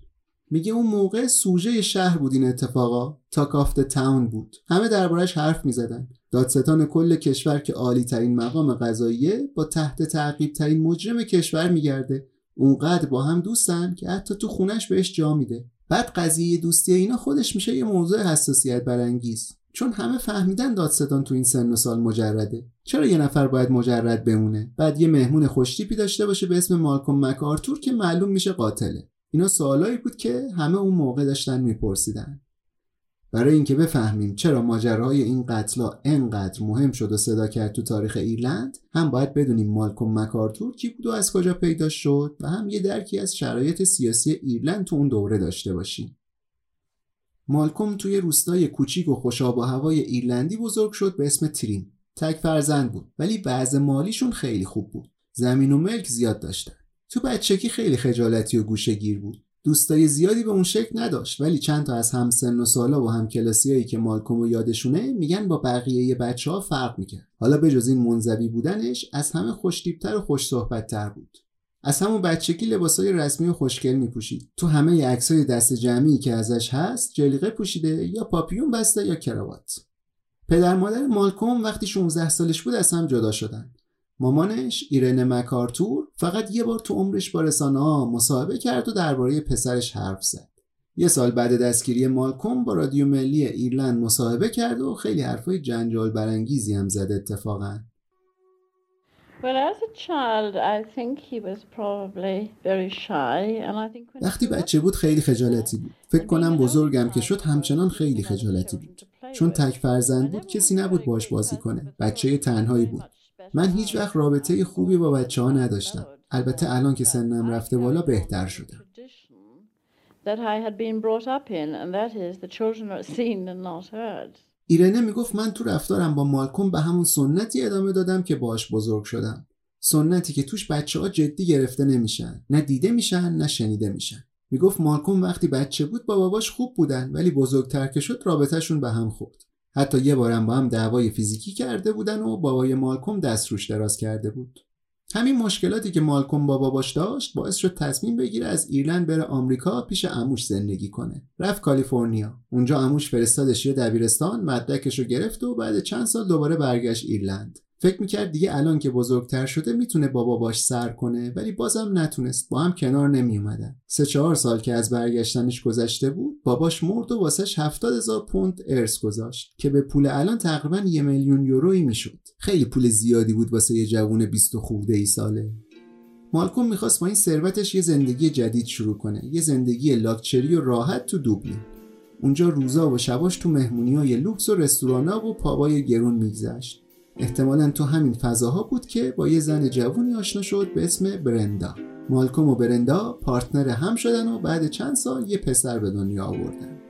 میگه اون موقع سوژه شهر بود این اتفاقا. تاک تاون بود. همه دربارش حرف می‌زدن. دادستان کل کشور که عالی ترین مقام قضاییه با تحت تعقیب ترین مجرم کشور میگرده. اونقدر با هم دوستن که حتی تو خونش بهش جا میده. بعد قضیه دوستی اینا خودش میشه یه موضوع حساسیت برانگیز. چون همه فهمیدن دادستان تو این سن و سال مجرده. چرا یه نفر باید مجرد بمونه؟ بعد یه مهمون خوشتیپی داشته باشه به اسم مالکوم مکارتور که معلوم میشه قاتله. اینا سوالایی بود که همه اون موقع داشتن میپرسیدن. برای اینکه بفهمیم چرا ماجراهای این قتلا انقدر مهم شد و صدا کرد تو تاریخ ایرلند هم باید بدونیم مالکوم مکارتور کی بود و از کجا پیدا شد و هم یه درکی از شرایط سیاسی ایرلند تو اون دوره داشته باشیم. مالکوم توی روستای کوچیک و خوشاب و هوای ایرلندی بزرگ شد به اسم تریم. تک فرزند بود ولی بعض مالیشون خیلی خوب بود. زمین و ملک زیاد داشتن. تو بچگی خیلی خجالتی و گوشگیر بود. دوستای زیادی به اون شکل نداشت ولی چند تا از همسن و سالا و همکلاسیایی که مالکوم و یادشونه میگن با بقیه بچه ها فرق می‌کرد. حالا به جز این منزوی بودنش از همه خوشتیبتر و خوش صحبتتر بود. از همون بچگی لباسای رسمی و خوشگل میپوشید. تو همه عکسای دست جمعی که ازش هست جلیقه پوشیده یا پاپیون بسته یا کراوات. پدر مادر مالکوم وقتی 16 سالش بود از هم جدا شدن. مامانش ایرن مکارتور فقط یه بار تو عمرش با رسانه ها مصاحبه کرد و درباره پسرش حرف زد یه سال بعد دستگیری مالکوم با رادیو ملی ایرلند مصاحبه کرد و خیلی حرفای جنجال برانگیزی هم زد اتفاقا وقتی بچه بود خیلی خجالتی بود. فکر کنم بزرگم که شد همچنان خیلی خجالتی بود. چون تک فرزند بود کسی نبود باش بازی کنه. بچه تنهایی بود. من هیچ وقت رابطه خوبی با بچه ها نداشتم. البته الان که سنم رفته بالا بهتر شدم. ایرنه می‌گفت من تو رفتارم با مالکوم به همون سنتی ادامه دادم که باش بزرگ شدم. سنتی که توش بچه ها جدی گرفته نمیشن. نه دیده میشن نه شنیده میشن. می‌گفت مالکوم وقتی بچه بود با باباش خوب بودن ولی بزرگتر که شد رابطهشون به هم خورد. حتی یه بارم با هم دعوای فیزیکی کرده بودن و بابای مالکوم دست روش دراز کرده بود. همین مشکلاتی که مالکوم با باباش داشت باعث شد تصمیم بگیره از ایرلند بره آمریکا پیش عموش زندگی کنه. رفت کالیفرنیا. اونجا عموش فرستادش یه دبیرستان مدرکش رو گرفت و بعد چند سال دوباره برگشت ایرلند. فکر می‌کرد دیگه الان که بزرگتر شده می‌تونه بابا باش سر کنه ولی بازم نتونست. با هم کنار نمیومدن سه چهار سال که از برگشتنش گذشته بود باباش مرد و واسش هفتاد هزار پوند ارث گذاشت که به پول الان تقریبا یه میلیون یورویی می‌شد. خیلی پول زیادی بود واسه یه جوون بیست و خورده ای ساله. مالکوم می‌خواست با این ثروتش یه زندگی جدید شروع کنه. یه زندگی لاکچری و راحت تو دوبلین. اونجا روزا و شباش تو مهمونی های لوکس و رستورانا و pub ای گرون میگذشت. احتمالا تو همین فضاها بود که با یه زن جوونی آشنا شد به اسم برندا. مالکوم و برندا partner هم شدن و بعد چند سال یه پسر به دنیا آوردن.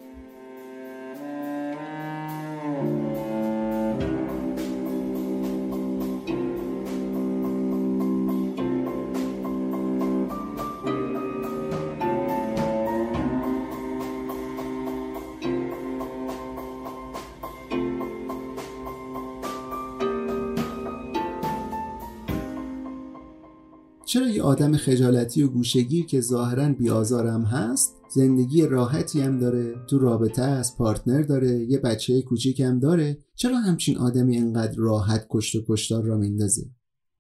آدم خجالتی و گوشگیر که ظاهرا بیازارم هست زندگی راحتی هم داره تو رابطه است پارتنر داره یه بچه کوچیک هم داره چرا همچین آدمی انقدر راحت کشت و کشتار را میندازه؟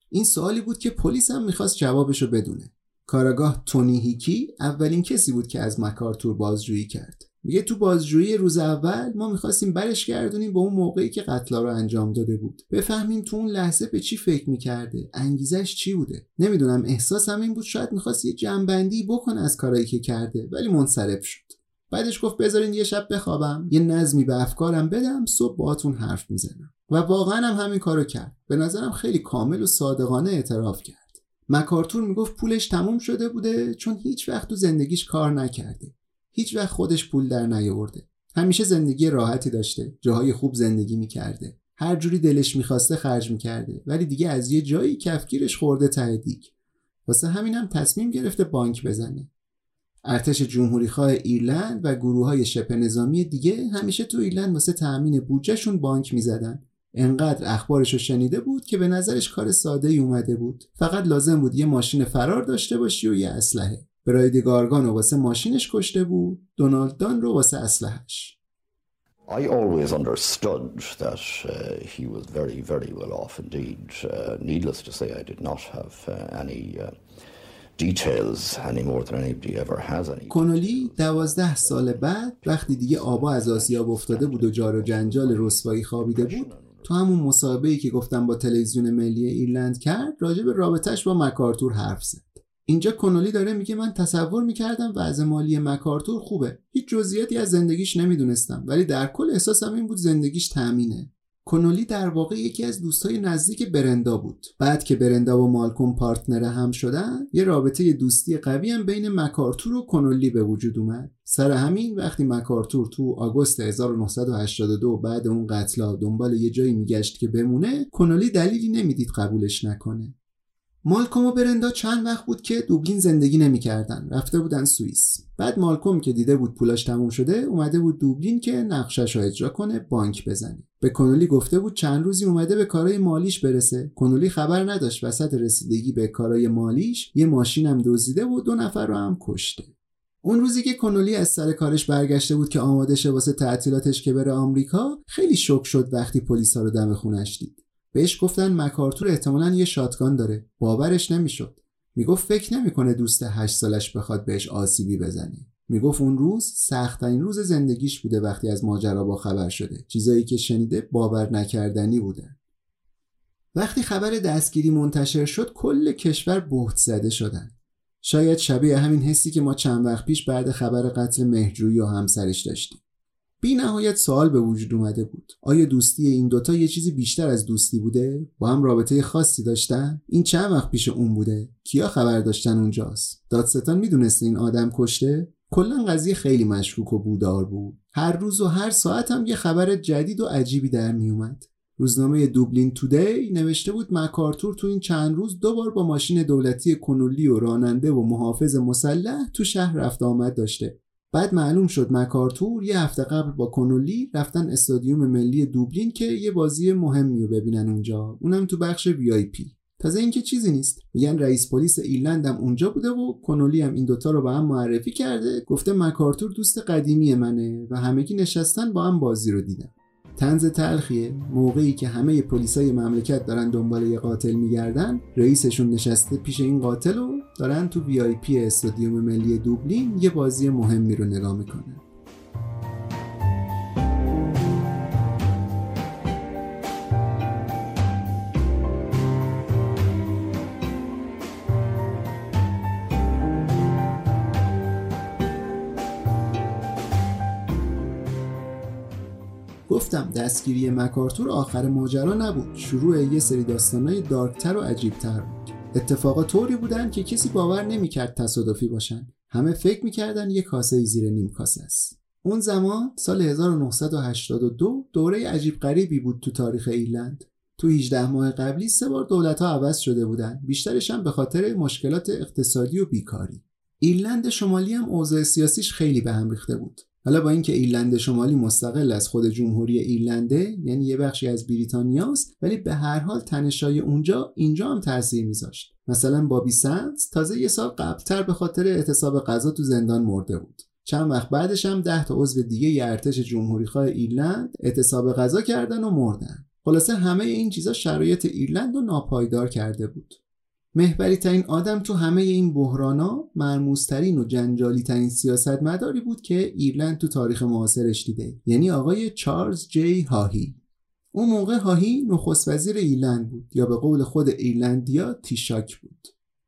این سوالی بود که پلیس هم می‌خواست جوابشو بدونه. کاراگاه تونی هیکی اولین کسی بود که از مکارتور بازجویی کرد. میگه تو بازجویی روز اول ما می‌خواستیم برش گردونیم به اون موقعی که قتلا رو انجام داده بود. بفهمیم تو اون لحظه به چی فکر می‌کرده انگیزش چی بوده. نمی‌دونم احساسم این بود شاید می‌خواست یه جنبندی بکنه از کارایی که کرده ولی منصرف شد. بعدش گفت بذارین یه شب بخوابم یه نظمی به افکارم بدم صبح باهاتون حرف می‌زنم. و واقعا هم همین کارو کرد. به نظرم خیلی کامل و صادقانه اعتراف کرد. مکارتور می‌گفت پولش تموم شده بوده چون هیچ وقت تو زندگیش کار نکرده. هیچ وقت خودش پول در نیاورده. همیشه زندگی راحتی داشته جاهای خوب زندگی می‌کرده. هر جوری دلش می‌خواسته خرج می‌کرده ولی دیگه از یه جایی کفگیرش خورده ته دیگ. واسه همینم تصمیم گرفته بانک بزنه. ارتش جمهوری خواه ایرلند و گروه های شبه نظامی دیگه همیشه تو ایرلند واسه تأمین بودجهشون بانک می‌زدن. انقدر اخبارش رو شنیده بود که به نظرش کار ساده اومده بود. فقط لازم بود یه ماشین فرار داشته باشی و یه اسلحه. براید گارگان رو واسه ماشینش کشته بود دونالد دان رو واسه اسلحهش
I always understood that uh, he was very, very well off indeed. Uh, needless to say, I did not have uh, any uh, details any more than anybody ever has any.
کنولی دوازده سال بعد وقتی دیگه آبا از آسیاب افتاده بود و جار و جنجال رسوایی خوابیده بود تو همون مسابقه که گفتم با تلویزیون ملی ایرلند کرد راجع به رابطهش با مکارتور حرف زد اینجا کنولی داره میگه من تصور می‌کردم وضع مالی مکارتور خوبه. هیچ جزئیاتی از زندگیش نمی‌دونستم ولی در کل احساسم این بود زندگیش تامینه کنولی در واقع یکی از دوستای نزدیک برندا بود. بعد که برندا و مالکوم پارتنر هم شدن یه رابطه دوستی قوی هم بین مکارتور و کنولی به وجود اومد. سر همین وقتی مکارتور تو آگوست 1982 بعد اون قتلا دنبال یه جایی میگشت که بمونه کنولی دلیلی نمی‌دید قبولش نکنه. مالکوم و برندا چند وقت بود که دوبلین زندگی نمی‌کردن. رفته بودن سوئیس. بعد مالکوم که دیده بود پولاش تموم شده اومده بود دوبلین که نقشش رو اجرا کنه بانک بزنه. به کنولی گفته بود چند روزی اومده به کارای مالیش برسه. کنولی خبر نداشت وسط رسیدگی به کارای مالیش یه ماشینم دزدیده و دو نفر رو هم کشته. اون روزی که کنولی از سر کارش برگشته بود که آماده شه واسه تعطیلاتش که بره آمریکا خیلی شک شد وقتی پلیسا رو دم خونش دید. بهش گفتن مکارتور احتمالا یه شاتگان داره. باورش نمی‌شد. می‌گفت فکر نمی‌کنه دوست هشت سالش بخواد بهش آسیبی بزنه. می‌گفت اون روز سختترین روز زندگیش بوده وقتی از ماجرا با خبر شده. چیزایی که شنیده باور نکردنی بوده وقتی خبر دستگیری منتشر شد کل کشور بهت زده شدن. شاید شبیه همین حسی که ما چند وقت پیش بعد خبر قتل مهرجویی و همسرش داشتیم. بی نهایت سوال به وجود اومده بود. آیا دوستی این دوتا یه چیزی بیشتر از دوستی بوده؟ با هم رابطه خاصی داشتن؟ این چند وقت پیش اون بوده؟ کیا خبر داشتن اونجاست؟ دادستان می‌دونسته این آدم کشته؟ کلا قضیه خیلی مشکوک و بودار بود. هر روز و هر ساعت هم یه خبر جدید و عجیبی در میومد روزنامه دوبلین تودی نوشته بود مکارتور تو این چند روز دوبار با ماشین دولتی کنولی و راننده و محافظ مسلح تو شهر رفت آمد داشته. بعد معلوم شد مکارتور یه هفته قبل با کنولی رفتن استادیوم ملی دوبلین که یه بازی مهمی رو ببینن اونجا. اونم تو بخش وی آی پی. تازه اینکه چیزی نیست. میگن رئیس پلیس ایرلند اونجا بوده و کنولی هم این دوتا رو با هم معرفی کرده. گفته مکارتور دوست قدیمی منه و همگی نشستن با هم بازی رو دیدن. تنز تلخیه موقعی که همه پلیسای مملکت دارن دنبال یه قاتل میگردن رئیسشون نشسته پیش این قاتل و دارن تو وی آی پی استادیوم ملی دوبلین یه بازی مهمی رو نگاه می‌کنن. گفتم دستگیری مکارتور آخر ماجرا نبود. شروع یه سری داستانهای دارکتر و عجیبتر بود. اتفاقا طوری بودن که کسی باور نمی‌کرد تصادفی باشن. همه فکر می‌کردن یه کاسه زیر نیم کاسه است. اون زمان سال 1982 دوره عجیب غریبی بود تو تاریخ ایرلند. تو 18 ماه قبلی سه بار دولت ها عوض شده بودن. بیشترش هم به خاطر مشکلات اقتصادی و بیکاری. ایرلند شمالی هم اوضاع سیاسیش خیلی به هم ریخته بود. حالا با اینکه ایرلند شمالی مستقل از خود جمهوری ایرلنده یعنی یه بخشی از بریتانیاست ولی به هر حال تنشای اونجا اینجا هم تاثیر میذاشت. مثلا بابی سنس تازه یه سال قبلتر به خاطر اعتصاب غذا تو زندان مرده بود. چند وقت بعدش هم ده تا عضو دیگه ی ارتش جمهوریخواه ایرلند اعتصاب غذا کردن و مردن. خلاصه همه این چیزا شرایط ایرلند رو ناپایدار کرده بود. محوری ترین آدم تو همه این بحرانا مرموزترین و جنجالی ترین سیاست مداری بود که ایرلند تو تاریخ معاصرش دیده. یعنی آقای چارلز جی هاهی. اون موقع هاهی نخست وزیر ایرلند بود یا به قول خود ایرلندیا تیشاک بود.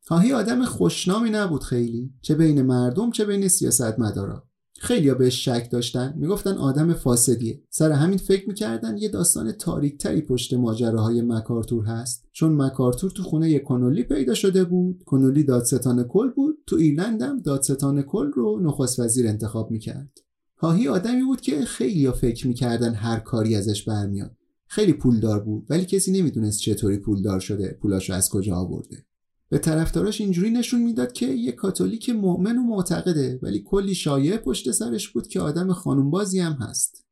هاهی آدم خوشنامی نبود خیلی چه بین مردم چه بین سیاست خیلی بهش شک داشتن. می‌گفتن آدم فاسدیه. سر همین فکر می‌کردن یه داستان تاریکتری پشت ماجراهای مکارتور هست. چون مکارتور تو خونه کنولی پیدا شده بود. کنولی دادستان کل بود. تو ایرلند هم دادستان کل رو نخست وزیر انتخاب می‌کرد. هاهی آدمی بود که خیلی فکر می‌کردن هر کاری ازش برمیاد. خیلی پولدار بود. ولی کسی نمی‌دونست چطوری پولدار شده. پولاشو از کجا آورده. به طرفداراش اینجوری نشون می‌داد که یه کاتولیک مؤمن و معتقده ولی کلی شایعه پشت سرش بود که آدم خانومبازی هم هست.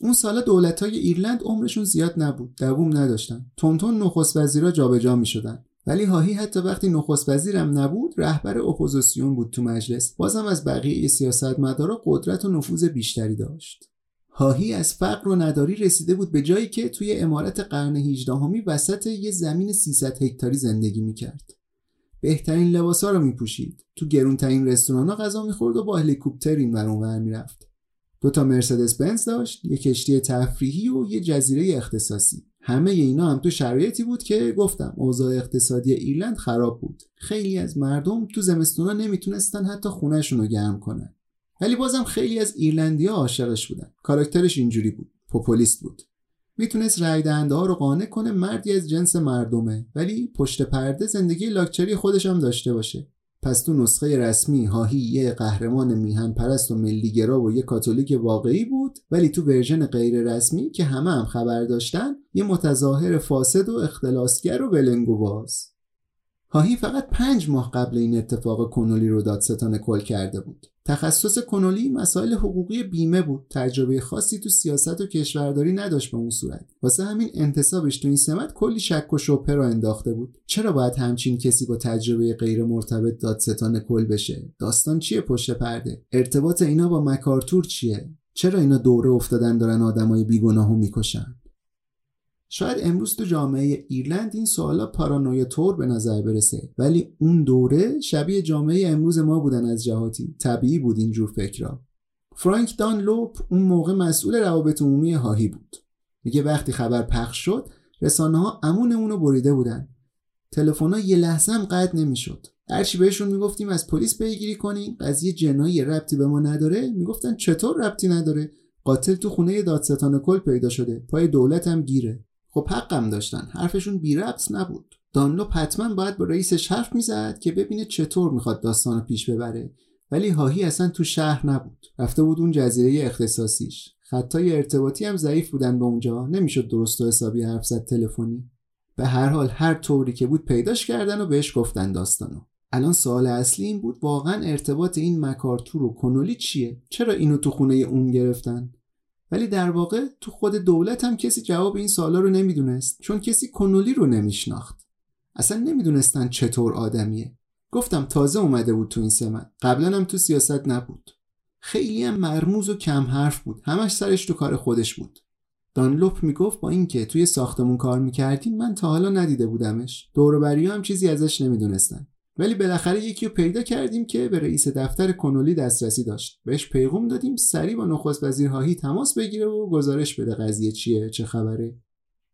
اون سالا دولت های ایرلند عمرشون زیاد نبود دووم نداشتن. تندتند نخست وزیرا جابجا می‌شدن. ولی هاهی حتی وقتی نخست وزیرم نبود رهبر اپوزیسیون بود تو مجلس. بازم از بقیه سیاستمدارا قدرت و نفوذ بیشتری داشت. هاهی از فقر و نداری رسیده بود به جایی که توی عمارت قرن 18همی وسط یه زمین 300 هکتاری زندگی می‌کرد. بهترین لباسا رو میپوشید. تو گرونترین رستورانا غذا می‌خورد و با هلیکوپتر این ور اونور می‌رفت. دو تا مرسدس بنز داشت یه کشتی تفریحی و یه جزیره اختصاصی. همه اینا هم تو شرایطی بود که گفتم اوضاع اقتصادی ایرلند خراب بود. خیلی از مردم تو زمستونا نمی‌تونستن حتی خونهشون رو گرم کنن. ولی بازم خیلی از ایرلندیا عاشقش بودن. کاراکترش اینجوری بود. پوپولیست بود. می‌تونست رای دهنده ها رو قانع کنه مردی از جنس مردمه ولی پشت پرده زندگی لاکچری خودش هم داشته باشه. پس تو نسخه رسمی هاهی یه قهرمان میهن پرست و ملیگرا و یه کاتولیک واقعی بود ولی تو ورژن غیر رسمی که همه هم خبر داشتن یه متظاهر فاسد و اختلاسگر و بلنگو باز هاهی فقط پنج ماه قبل این اتفاق کنولی رو دادستان کل کرده بود. تخصص کنولی مسائل حقوقی بیمه بود. تجربه خاصی تو سیاست و کشورداری نداشت به اون صورت. واسه همین انتصابش تو این سمت کلی شک و شبهه را انداخته بود. چرا باید همچین کسی با تجربه غیر مرتبط دادستان کل بشه؟ داستان چیه پشت پرده؟ ارتباط اینا با مکارتور چیه؟ چرا اینا دوره افتادن دارن آدمای بیگناهو می‌کشن؟ شاید امروز تو جامعه ایرلند این سوالا پارانویا طور به نظر برسه ولی اون دوره شبیه جامعه امروز ما بودن از جهاتی. طبیعی بود اینجور فکرها. فرانک دان لوپ اون موقع مسئول روابط عمومی هاهی بود. میگه وقتی خبر پخش شد رسانه ها امون اونو بریده بودن. تلفن ها یه لحظه هم قطع نمی‌شد. هرچی بهشون می‌گفتیم از پلیس پیگیری کنین قضیه جنایی ربطی به ما نداره می‌گفتن چطور ربطی نداره؟ قاتل تو خونه دادستان کل پیدا شده پای دولت هم گیره. خب حقم داشتن. حرفشون بی ربط نبود. دانلوپ حتما باید با رئیسش حرف می‌زد که ببینه چطور می‌خواد داستان پیش ببره. ولی هاهی اصلا تو شهر نبود. رفته بود اون جزیره اختصاصیش. خطای ارتباطی هم ضعیف بودن به اونجا. نمی‌شد درست و حسابی حرف زد تلفنی. به هر حال هر طوری که بود پیداش کردن و بهش گفتن داستانو. الان سوال اصلی این بود واقعا ارتباط این مکارتور و کنولی چیه؟ چرا اینو تو خونه اون گرفتن؟ ولی در واقع تو خود دولت هم کسی جواب این سوالا رو نمی‌دونست چون کسی کنولی رو نمیشناخت. اصلا نمی‌دونستن چطور آدمیه. گفتم تازه اومده بود تو این سمت قبلا هم تو سیاست نبود. خیلی هم مرموز و کم حرف بود. همش سرش تو کار خودش بود. دانلوپ می‌گفت با اینکه توی ساختمون کار می‌کردیم من تا حالا ندیده بودمش. دور هم چیزی ازش نمی‌دونستن. ولی بالاخره یکی رو پیدا کردیم که به رئیس دفتر کنولی دسترسی داشت. بهش پیغام دادیم سریع با نخست وزیر هاهی تماس بگیره و گزارش بده قضیه چیه چه خبره.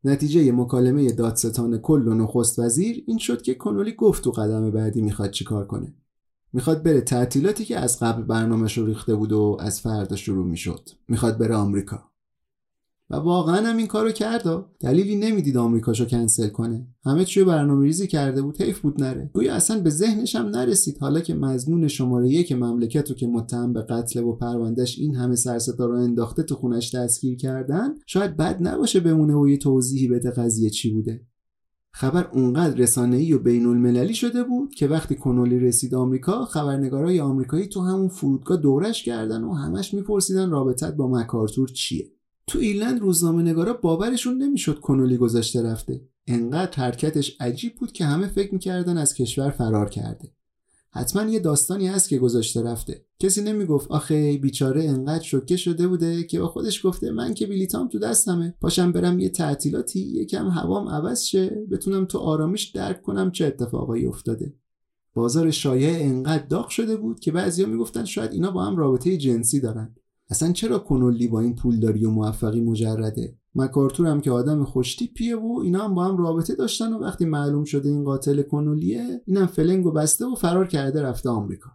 نتیجه مکالمه دادستان کل و نخست وزیر این شد که کنولی گفت تو قدم بعدی می‌خواد چیکار کنه. می‌خواد بره تعطیلاتی که از قبل برنامهش رو ریخته بود و از فردا شروع می‌شد. می‌خواد بره آمریکا. و واقعا هم این کارو کرد دلیلی نمی‌دید آمریکاشو کنسل کنه. همه چیو برنامه ریزی کرده بود حیف بود نره. گویا اصلا به ذهنش هم نرسید. حالا که مزنون شماره یک مملکت رو که متهم به قتل و پروندهش این همه سرستا رو انداخته تو خونش دستگیر کردن شاید بد نباشه بمونه و یه توضیحی بده قضیه چی بوده. خبر اونقدر رسانه‌ای و بین المللی شده بود که وقتی کنولی رسید آمریکا خبرنگارای آمریکایی تو همون فرودگاه دورش کردن و همش میپرسیدن رابطت با مکارتور چیه. تو ایرلند روزنامه نگارا باورشون نمی‌شد کنولی گذاشته رفته. انقدر حرکتش عجیب بود که همه فکر می‌کردن از کشور فرار کرده. حتما یه داستانی هست که گذاشته رفته. کسی نمی‌گفت آخه بیچاره انقدر شوکه شده بوده که با خودش گفته من که بلیتام تو دستمه. پاشم برم یه تعطیلاتی یکم هوام عوض شه بتونم تو آرامش درک کنم چه اتفاقایی افتاده. بازار شایعه انقدر داغ شده بود که بعضیا می‌گفتن شاید اینا با هم رابطه جنسی دارن. اصلا چرا کنولی با این پولداری و موفقی مجرده؟ مکارتور هم که آدم خوشتیپیه و اینا هم با هم رابطه داشتن و وقتی معلوم شده این قاتل کنولیه اینم فلنگ و بسته و فرار کرده رفته آمریکا.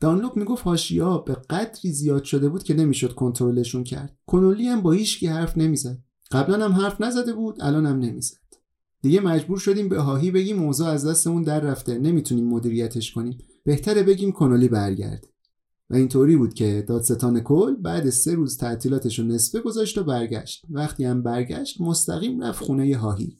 دانلوپ می‌گفت هاشیا به قدری زیاد شده بود که نمی‌شد کنترلشون کرد. کنولی هم با هیچکی حرف نمی‌زد. قبلا هم حرف نزده بود الان هم نمی‌زد. دیگه مجبور شدیم به هاهی بگیم موضوع از دستمون در رفته. نمی‌تونیم مدیریتش کنیم. بهتره بگیم کنولی برگرده. و اینطوری بود که دادستان کل بعد سه روز تعطیلاتش رو نصفه گذاشت و برگشت. وقتی هم برگشت مستقیم رفت خونه هاهی.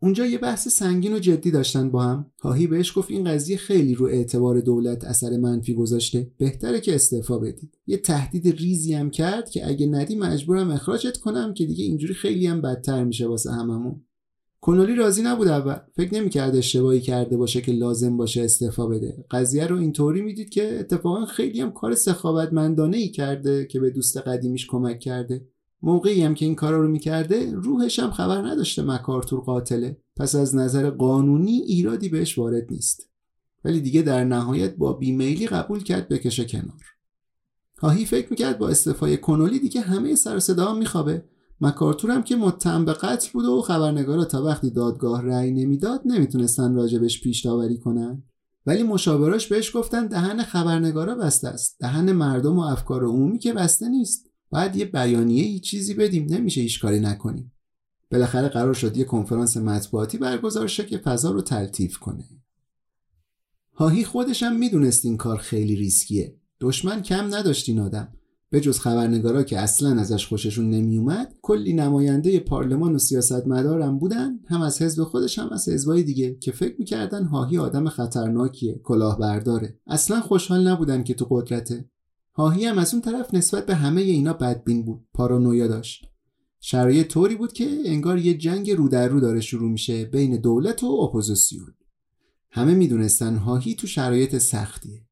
اونجا یه بحث سنگین و جدی داشتن با هم. هاهی بهش گفت این قضیه خیلی رو اعتبار دولت اثر منفی گذاشته. بهتره که استعفا بدی یه تهدید ریزی هم کرد که اگه ندی مجبورم اخراجت کنم که دیگه اینجوری خیلی هم بدتر میشه واسه هممون. کنولی راضی نبود اول. فکر نمی‌کرد اشتباهی کرده باشه که لازم باشه استعفا بده. قضیه رو اینطوری می‌دید که اتفاقا خیلی هم کار سخاوتمندانه ای کرده که به دوست قدیمیش کمک کرده. موقعی هم که این کارا رو می‌کرده روحش هم خبر نداشته مکارتور قاتله. پس از نظر قانونی ایرادی بهش وارد نیست. ولی دیگه در نهایت با بیمیلی قبول کرد بکشه کنار. هاهی فکر می‌کرد با استعفای کنولی دیگه همه سر صدا میخوابه. مکارتور هم که متهم به قتل بود و خبرنگارا تا وقتی دادگاه رأی نمی‌داد نمی‌تونستن راجبش پیش داوری کنن. ولی مشاوراش بهش گفتن دهن خبرنگارا بسته است. دهن مردم و افکار عمومی که بسته نیست. باید یه بیانیه ای چیزی بدیم. نمیشه هیچ کاری نکنیم. بالاخره قرار شد یه کنفرانس مطبوعاتی برگزار شه که فضا رو تلطیف کنه. هاهی خودش هم می‌دونست این کار خیلی ریسکیه. دشمن کم نداشت این آدم. به جز خبرنگارا که اصلا ازش خوششون نمیومد کلی نماینده پارلمان و سیاستمدارم بودن هم از حزب خودش هم از حزبای دیگه که فکر می‌کردن هاهی آدم خطرناکیه کلاهبرداره. اصلا خوشحال نبودن که تو قدرته. هاهی هم از اون طرف نسبت به همه اینا بدبین بود پارانویا داشت. شرایط طوری بود که انگار یه جنگ رو در رو داره شروع میشه بین دولت و اپوزیسیون. همه می‌دونستن هاهی تو شرایط سختیه.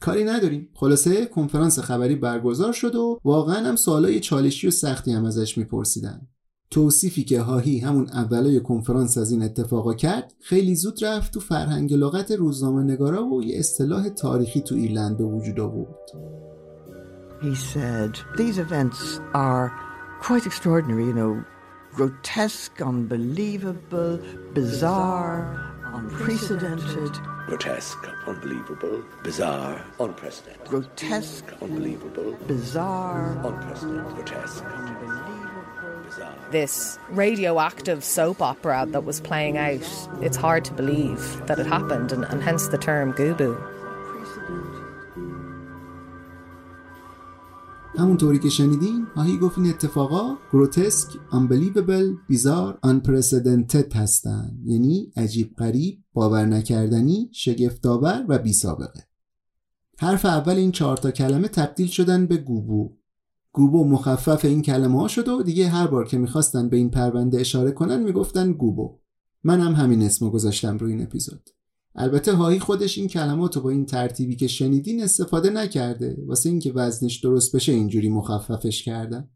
کاری نداریم. خلاصه کنفرانس خبری برگزار شد و واقعا هم سوالای چالشی و سختی هم ازش میپرسیدن. توصیفی که هاهی همون اولای کنفرانس از این اتفاقا کرد خیلی زود رفت تو فرهنگ لغت روزنامه نگارا و یه اصطلاح تاریخی تو ایرلند به وجود آورد.
He said, these events are quite extraordinary, you know, grotesque, unbelievable, bizarre, unprecedented.
Grotesque, unbelievable, bizarre, unprecedented.
Grotesque,
unbelievable,
bizarre,
unprecedented. Grotesque, bizarre.
This radioactive soap opera that was playing out, it's hard to believe that it happened, and, and hence the term Gubu.
همونطوری که شنیدین هاهی گفت این اتفاقا گروتسک، unbelievable، بیزار، unprecedented هستن یعنی عجیب غریب، باور نکردنی، شگفتآور و بی سابقه. حرف اول این چهار تا کلمه تبدیل شدن به گوبو. گوبو مخفف این کلمه ها شد و دیگه هر بار که می‌خواستن به این پرونده اشاره کنن می‌گفتن گوبو. من هم همین اسمو گذاشتم روی این اپیزود. البته هایی خودش این کلمات رو با این ترتیبی که شنیدین استفاده نکرده. واسه اینکه وزنش درست بشه اینجوری مخففش کردن.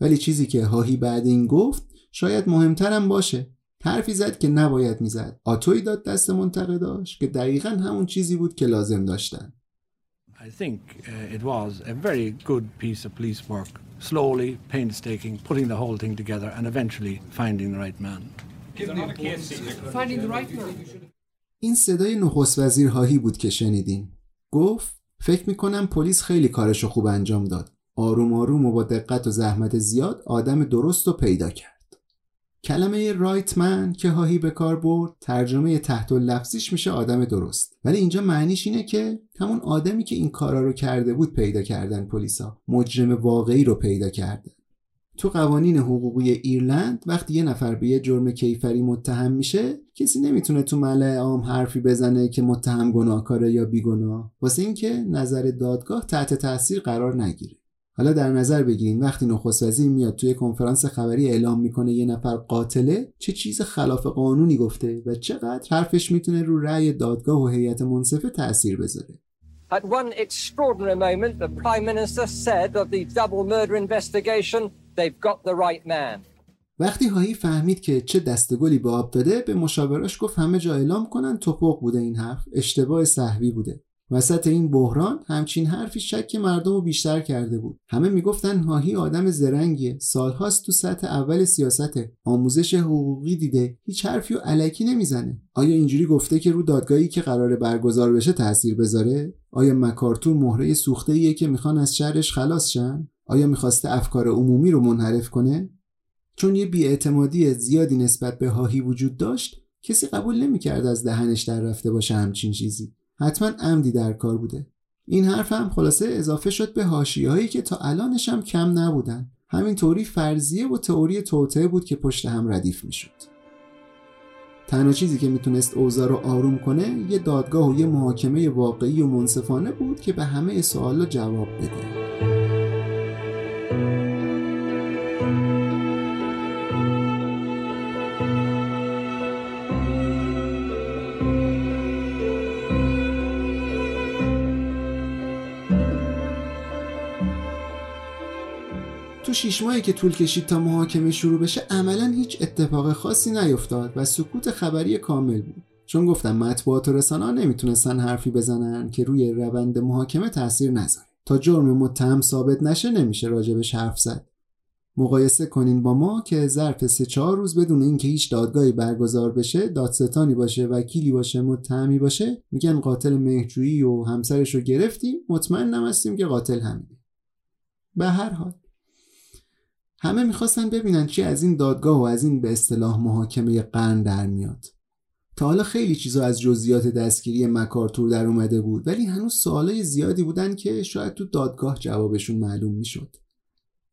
ولی چیزی که هاهی بعد این گفت شاید مهمترم باشه. حرفی زد که نباید می‌زد. آتوی داد دست منتقداش که دقیقا همون چیزی بود که لازم داشتن.
I think uh, it was a very good piece of police work, slowly, painstaking, putting the whole thing together and eventually finding the right man.
Finding the right man.
این صدای نخست وزیر هاهی بود که شنیدیم گفت فکر می‌کنم پلیس خیلی کارشو خوب انجام داد. آروم آروم و با دقت و زحمت زیاد آدم درست رو پیدا کرد. کلمه رایت من که هاهی به کار برد ترجمه تحت لفظیش میشه آدم درست. ولی اینجا معنیش اینه که همون آدمی که این کارا رو کرده بود پیدا کردن پلیسا. مجرم واقعی رو پیدا کردن تو قوانین حقوقی ایرلند وقتی یه نفر به یه جرم کیفری متهم میشه کسی نمی‌تونه تو ملع عام حرفی بزنه که متهم گناهکاره یا بیگناه. واسه اینکه نظر دادگاه تحت تاثیر قرار نگیره. حالا در نظر بگیرین وقتی نخست وزیر میاد توی کنفرانس خبری اعلام می‌کنه یه نفر قاتله چه چیز خلاف قانونی گفته و چقدر حرفش می‌تونه رو رأی دادگاه و هیئت منصفه تاثیر بذاره.
At one extraordinary moment, the Prime Minister said of the double murder investigation, they've got the right man.
وقتی هایی فهمید که چه دستگلی به آب داده به مشاوراش گفت همه جا اعلام کنن توپق بوده این حرف اشتباه صحوی بوده وسط این بحران همچین حرفی شک مردم رو بیشتر کرده بود. همه می‌گفتن هاهی آدم زرنگیه. سالهاست تو سطح اول سیاست. آموزش حقوقی دیده. هیچ حرفی و علکی نمی‌زنه. آیا اینجوری گفته که رو دادگاهی که قرار برگزار بشه تاثیر بذاره؟ آیا مکارتور مهره سوخته ایه که می‌خوان از شرش خلاص شن؟ آیا می‌خواسته افکار عمومی رو منحرف کنه؟ چون یه بیاعتمادی زیادی نسبت به هاهی وجود داشت کسی قبول نمی‌کرد از دهنش در رفته باشه همچین چیزی. حتما عمدی در کار بوده. این حرف هم خلاصه اضافه شد به هایی که تا الانش هم کم نبودن. همینطوری فرضیه و تئوری توطعه بود که پشت هم ردیف می‌شد. تنها چیزی که می‌تونست اوضاع رو آروم کنه یه دادگاه و یه محاکمه واقعی و منصفانه بود که به همه سوالا جواب بده. شیش ماهی که طول کشید تا محاکمه شروع بشه عملا هیچ اتفاق خاصی نیفتاد و سکوت خبری کامل بود. چون گفتم مطبوعات و رسانه نمی‌تونستن حرفی بزنن که روی روند محاکمه تاثیر نذاره. تا جرم متهم ثابت نشه نمیشه راجبش حرف زد. مقایسه کنین با ما که ظرف سه چهار روز بدون اینکه هیچ دادگاهی برگزار بشه دادستانی باشه وکیلی باشه متهمی باشه میگن قاتل مهجویی و همسرش رو گرفتیم مطمئن هستیم که قاتل همینه. به هر حال. همه می‌خواستن ببینن چی از این دادگاه و از این به اصطلاح محاکمه قرن در میاد تا حالا خیلی چیزا از جزئیات دستگیری مکارتور در اومده بود ولی هنوز سوالای زیادی بودن که شاید تو دادگاه جوابشون معلوم می‌شد.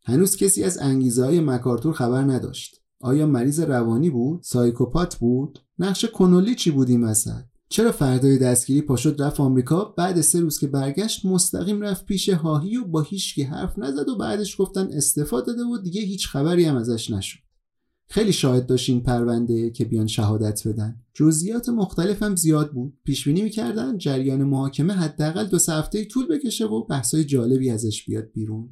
هنوز کسی از انگیزه های مکارتور خبر نداشت. آیا مریض روانی بود؟ سایکوپات بود؟ نقش کنولی چی بود این وسط؟ چرا فردای دستگیری پاشد رفت آمریکا؟ بعد سه روز که برگشت مستقیم رفت پیش هاهی و با هیچکی حرف نزد و بعدش گفتن استفاده داده و دیگه هیچ خبری هم ازش نشد. خیلی شاهد داشت این پرونده که بیان شهادت بدن. جزئیات مختلف هم زیاد بود. پیش بینی می‌کردن جریان محاکمه حداقل دو سه هفته طول بکشه و بحثای جالبی ازش بیاد بیرون.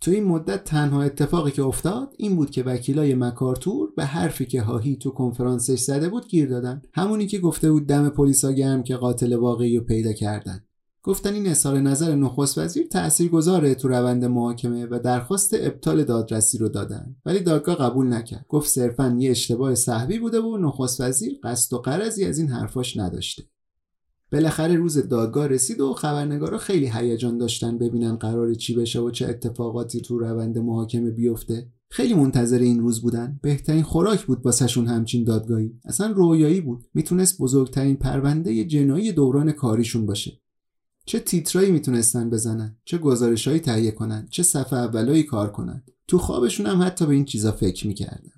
تو این مدت تنها اتفاقی که افتاد این بود که وکیلای مکارتور به حرفی که هاهی تو کنفرانسش زده بود گیر دادن. همونی که گفته بود دم پلیسا گرم که قاتل واقعی رو پیدا کردن. گفتن این اظهار نظر نخست وزیر تاثیرگذاره تو روند محاکمه و درخواست ابطال دادرسی رو دادن. ولی دادگاه قبول نکرد. گفت صرفا یه اشتباه صحوی بوده و نخست وزیر قصد و قرضی از این حرفاش نداشته. بالاخره روز دادگاه رسید و خبرنگارا خیلی هیجان داشتن ببینن قرار چی بشه و چه اتفاقاتی تو روند محاکمه بیفته. خیلی منتظر این روز بودن. بهترین خوراک بود واسهشون همچین دادگاهی. اصلا رویایی بود. می‌تونست بزرگترین پرونده جنایی دوران کاریشون باشه. چه تیترایی می‌تونستن بزنن؟ چه گزارشهایی تهیه کنن؟ چه صفحه اولایی کار کنن؟ تو خوابشون هم حتی به این چیزا فکر می‌کردن.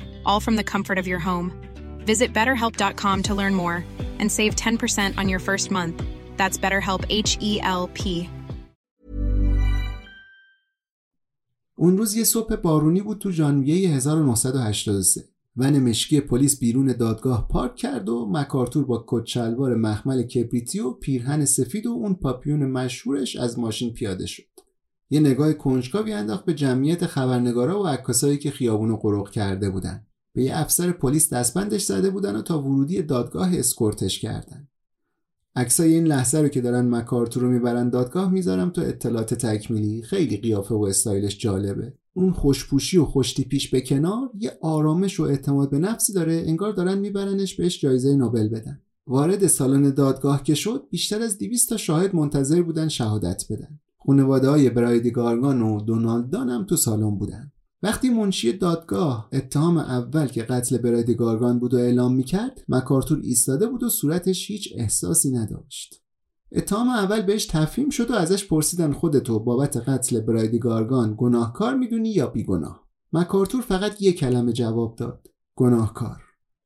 all from the comfort of your home. Visit betterhelp.com to learn more and save 10% on your first month. That's BetterHelp H E L P.
اون روز یه صبح بارونی بود تو ژانویه 1983 ون مشکی پلیس بیرون دادگاه پارک کرد و مکارتور با کچلوار مخمل کبریتی و پیرهن سفید و اون پاپیون مشهورش از ماشین پیاده شد. یه نگاه کنجکاوی انداخت به جمعیت خبرنگارا و عکاسایی که خیابونو قرق کرده بودن. به یه افسر پلیس دستبندش زده بودن و تا ورودی دادگاه اسکورتش کردن. عکسای این لحظه رو که دارن مکارتور رو می‌برن دادگاه می‌ذارم تو اطلاعات تکمیلی. خیلی قیافه و استایلش جالبه. اون خوشپوشی و خوشتیپیش به کنار یه آرامش و اعتماد به نفسی داره. انگار دارن میبرنش بهش جایزه نوبل بدن. وارد سالن دادگاه که شد بیشتر از 200 تا شاهد منتظر بودن شهادت بدن. خانواده های برایدی گارگان و دونالد دان هم تو سالن بودن. وقتی منشی دادگاه اتهام اول که قتل برایدی گارگان بود و اعلام می‌کرد مکارتور ایستاده بود و صورتش هیچ احساسی نداشت. اتهام اول بهش تفهیم شد و ازش پرسیدن خودتو بابت قتل برایدی گارگان گناهکار می‌دونی یا بیگناه؟ مکارتور فقط یک کلمه جواب داد گناهکار.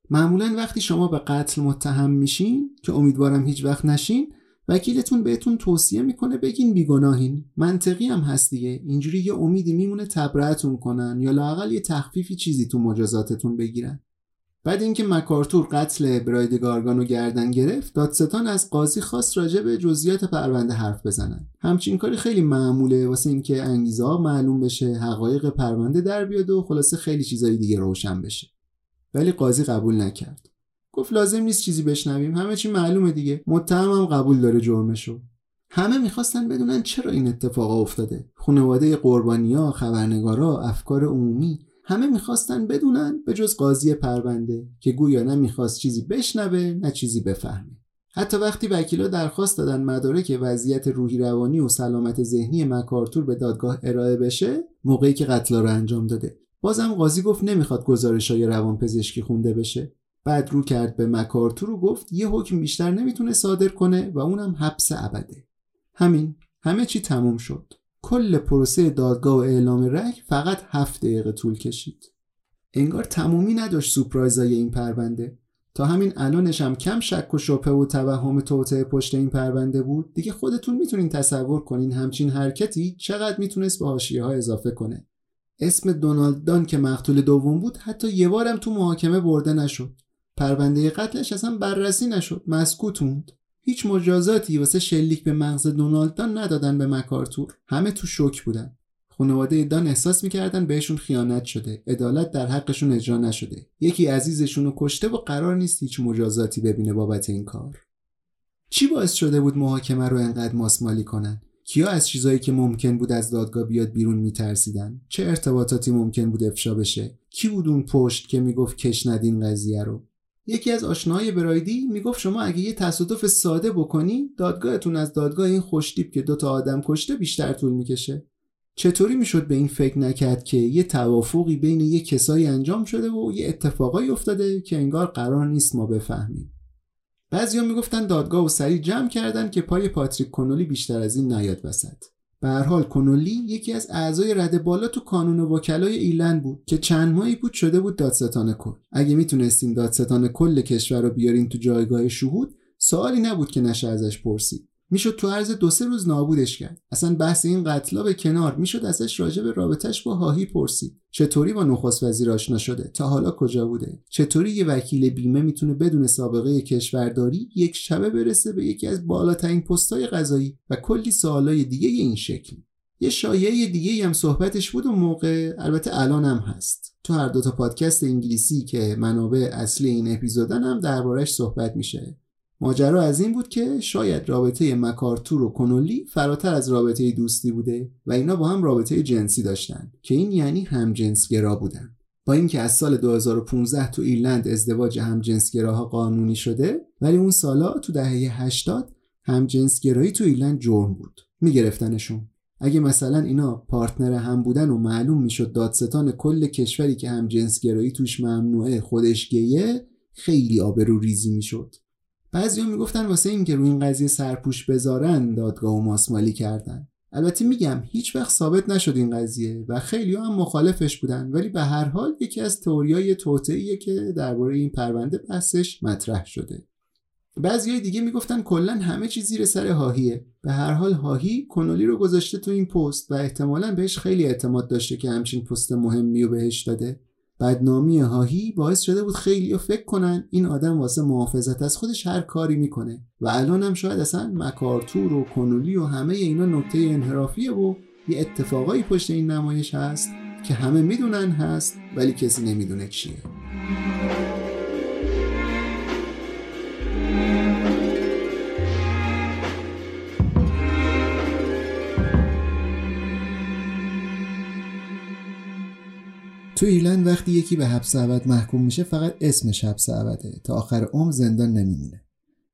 معمولا وقتی شما به قتل متهم میشین که امیدوارم هیچ وقت نشین وکیلتون بهتون توصیه می‌کنه بگین بیگناهین. منطقی هم هست دیگه. اینجوری یه امیدی میمونه تبرئتون کنن یا لاقل یه تخفیفی چیزی تو مجازاتتون بگیرن. بعد اینکه مکارتور قتل براید گارگانو گردن گرفت دادستان از قاضی خواست راجع به جزئیات پرونده حرف بزنن. همچین کاری خیلی معموله واسه اینکه انگیزه معلوم بشه حقایق پرونده در بیاد و خلاصه خیلی چیزای دیگه روشن بشه. ولی قاضی قبول نکرد. گفت لازم نیست چیزی بشنویم. همه چی معلومه دیگه. متهمم قبول داره جرمشو. همه می‌خواستن بدونن چرا این اتفاق افتاده. خانواده قربانیا خبرنگارا افکار عمومی همه می‌خواستن بدونن به جز قاضی پرونده که گویا نه می‌خواست چیزی بشنوه نه چیزی بفهمه. حتی وقتی وکیلا درخواست دادن مدارک وضعیت روحی روانی و سلامت ذهنی مکارتور به دادگاه ارائه بشه موقعی که قتل رو انجام داده. بازم قاضی گفت نمی‌خواد گزارش های روان پزشکی خونده بشه. بعد رو کرد به مکارتور و گفت یه حکم بیشتر نمی‌تونه صادر کنه و اونم حبس ابده. همین همه چی تموم شد. کل پروسه دادگاه و اعلام رأی فقط هفت دقیقه طول کشید. انگار تمومی نداشت سورپرایزای این پرونده. تا همین الانش هم کم شک و شبهه و توهم توطعه پشت این پرونده بود. دیگه خودتون می‌تونین تصور کنین همچین حرکتی چقدر می‌تونست به حاشیه ها اضافه کنه. اسم دونالد دان که مقتول دوم بود حتی یه بارم تو محاکمه برده نشد. پرونده قتلش اصلا بررسی نشد. مسکوت موند. هیچ مجازاتی واسه شلیک به مغز دونالد دان ندادن به مکارتور. همه تو شوک بودن. خانواده دان احساس می‌کردن بهشون خیانت شده. عدالت در حقشون اجرا نشده. یکی عزیزشون رو کشته و قرار نیست هیچ مجازاتی ببینه بابت این کار. چی باعث شده بود محاکمه رو انقدر ماسمالی کنن؟ کیا از چیزایی که ممکن بود از دادگاه بیاد بیرون میترسیدن؟ چه ارتباطاتی ممکن بود افشا بشه؟ کی بود اون پشت که می‌گفت کش ندین قضیه رو؟ یکی از آشناهای برایدی می‌گفت شما اگه یه تصادف ساده بکنی دادگاهتون از دادگاه این خوشتیپ که دوتا آدم کشته بیشتر طول می‌کشه. چطوری می‌شد به این فکر نکرد که یه توافقی بین یه کسایی انجام شده و یه اتفاقایی افتاده که انگار قرار نیست ما بفهمیم؟ بعضیا می‌گفتن دادگاه و سریع جمع کردن که پای پاتریک کنولی بیشتر از این نیاد وسط. به هر حال کنولی یکی از اعضای رده بالا تو کانون وکلای ایلند بود که چند ماهی بود شده بود دادستان کل. اگه می‌تونستین دادستان کل کشور رو بیارین تو جایگاه شهود سوالی نبود که نشه ازش پرسید. می‌شد تو عرض دو سه روز نابودش کرد. اصلا بحث این قتلا به کنار می‌شد ازش راجع به رابطش با هاهی پرسید. چطوری با نخست وزیر آشنا شده؟ تا حالا کجا بوده؟ چطوری یه وکیل بیمه می‌تونه بدون سابقه کشورداری یک شبه برسه به یکی از بالاترین پستای قضایی و کلی سوالای دیگه این شکلی؟ یه شایعه دیگه هم صحبتش بود و موقع البته الان هم هست. تو هر دوتا پادکست انگلیسی که منابع اصلی این اپیزودن هم دربارش صحبت میشه. ماجرا از این بود که شاید رابطه مکارتور و کنولی فراتر از رابطه دوستی بوده و اینا با هم رابطه جنسی داشتن که این یعنی همجنسگرا بودن. با اینکه از سال 2015 تو ایرلند ازدواج همجنسگراها قانونی شده ولی اون سالا تو دهه 80 همجنسگرایی تو ایرلند جرم بود. میگرفتنشون. اگه مثلا اینا پارتنر هم بودن و معلوم می‌شد دادستان کل کشوری که همجنسگرایی توش ممنوعه خودش گیه خیلی آبرو ریزی می‌شد. بعضیا می‌گفتن واسه اینکه روی این قضیه سرپوش بذارن دادگاه و ماسمالی کردن. البته میگم هیچ وقت ثابت نشد این قضیه و خیلی هم مخالفش بودن. ولی به هر حال یکی از تئوریای توطئه‌ایه که درباره این پرونده بحثش مطرح شده. بعضی دیگه می‌گفتن کلا همه چیز زیر سر هاهیه. به هر حال هاهی کنولی رو گذاشته تو این پست و احتمالا بهش خیلی اعتماد داشته که همچین پست مهمی رو بهش داده. بدنامی هاهی باعث شده بود خیلی فکر کنن این آدم واسه محافظت از خودش هر کاری می‌کنه. و الان هم شاید اصلا مکارتور و کنولی و همه اینا نکته انحرافیه و یه اتفاقایی پشت این نمایش هست که همه می‌دونن هست ولی کسی نمی‌دونه چیه. تو ایرلند وقتی یکی به حبس ابد محکوم میشه فقط اسمش حبس ابده. تا آخر عمر زندان نمیمونه.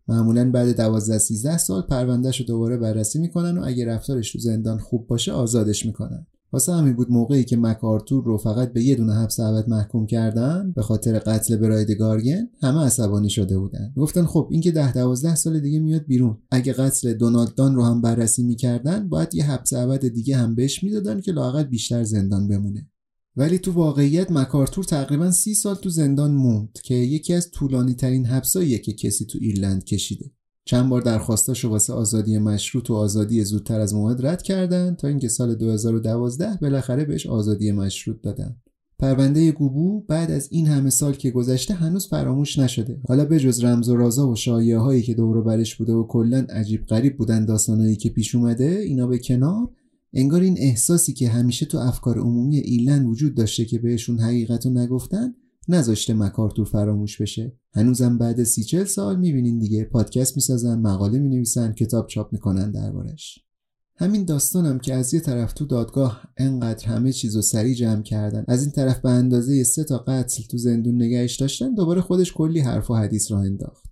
معمولا بعد 12 13 سال پروندهش رو دوباره بررسی می‌کنن و اگه رفتارش تو زندان خوب باشه آزادش می‌کنن. واسه همین بود موقعی که مکارتور رو فقط به یه دونه حبس ابد محکوم کردن به خاطر قتل براید گارگن همه عصبانی شده بودن. گفتن خب این که 10 12 سال دیگه میاد بیرون. اگه قتل دونالد دان رو هم بررسی می‌کردن باید یه حبس ابد دیگه هم بهش می‌دادن که لاقل بیشتر زندان بمونه. ولی تو واقعیت مکارتور تقریبا سی سال تو زندان موند که یکی از طولانی ترین حبساییه که کسی تو ایرلند کشیده. چند بار درخواستاشو واسه آزادی مشروط و آزادی زودتر از موعد رد کردن تا اینکه سال 2012 بالاخره بهش آزادی مشروط دادن. پرونده گوبو بعد از این همه سال که گذشته هنوز فراموش نشده. حالا به جز رمز و رازا و شایعه هایی که دور برش بوده و کلا عجیب غریب بودن داستانهایی که پیش اومده اینا به کنار انگار این احساسی که همیشه تو افکار عمومی ایرلند وجود داشته که بهشون حقیقت رو نگفتن نذاشته مکارتور فراموش بشه. هنوزم بعد سی چل سال می‌بینین دیگه پادکست می‌سازن مقاله می‌نویسن کتاب چاپ می‌کنن دربارش. همین داستانم که از یه طرف تو دادگاه انقدر همه چیز رو سریع جمع کردن از این طرف به اندازه سه تا قتل تو زندون نگهش داشتن دوباره خودش کلی حرف و حدیث راه انداخت.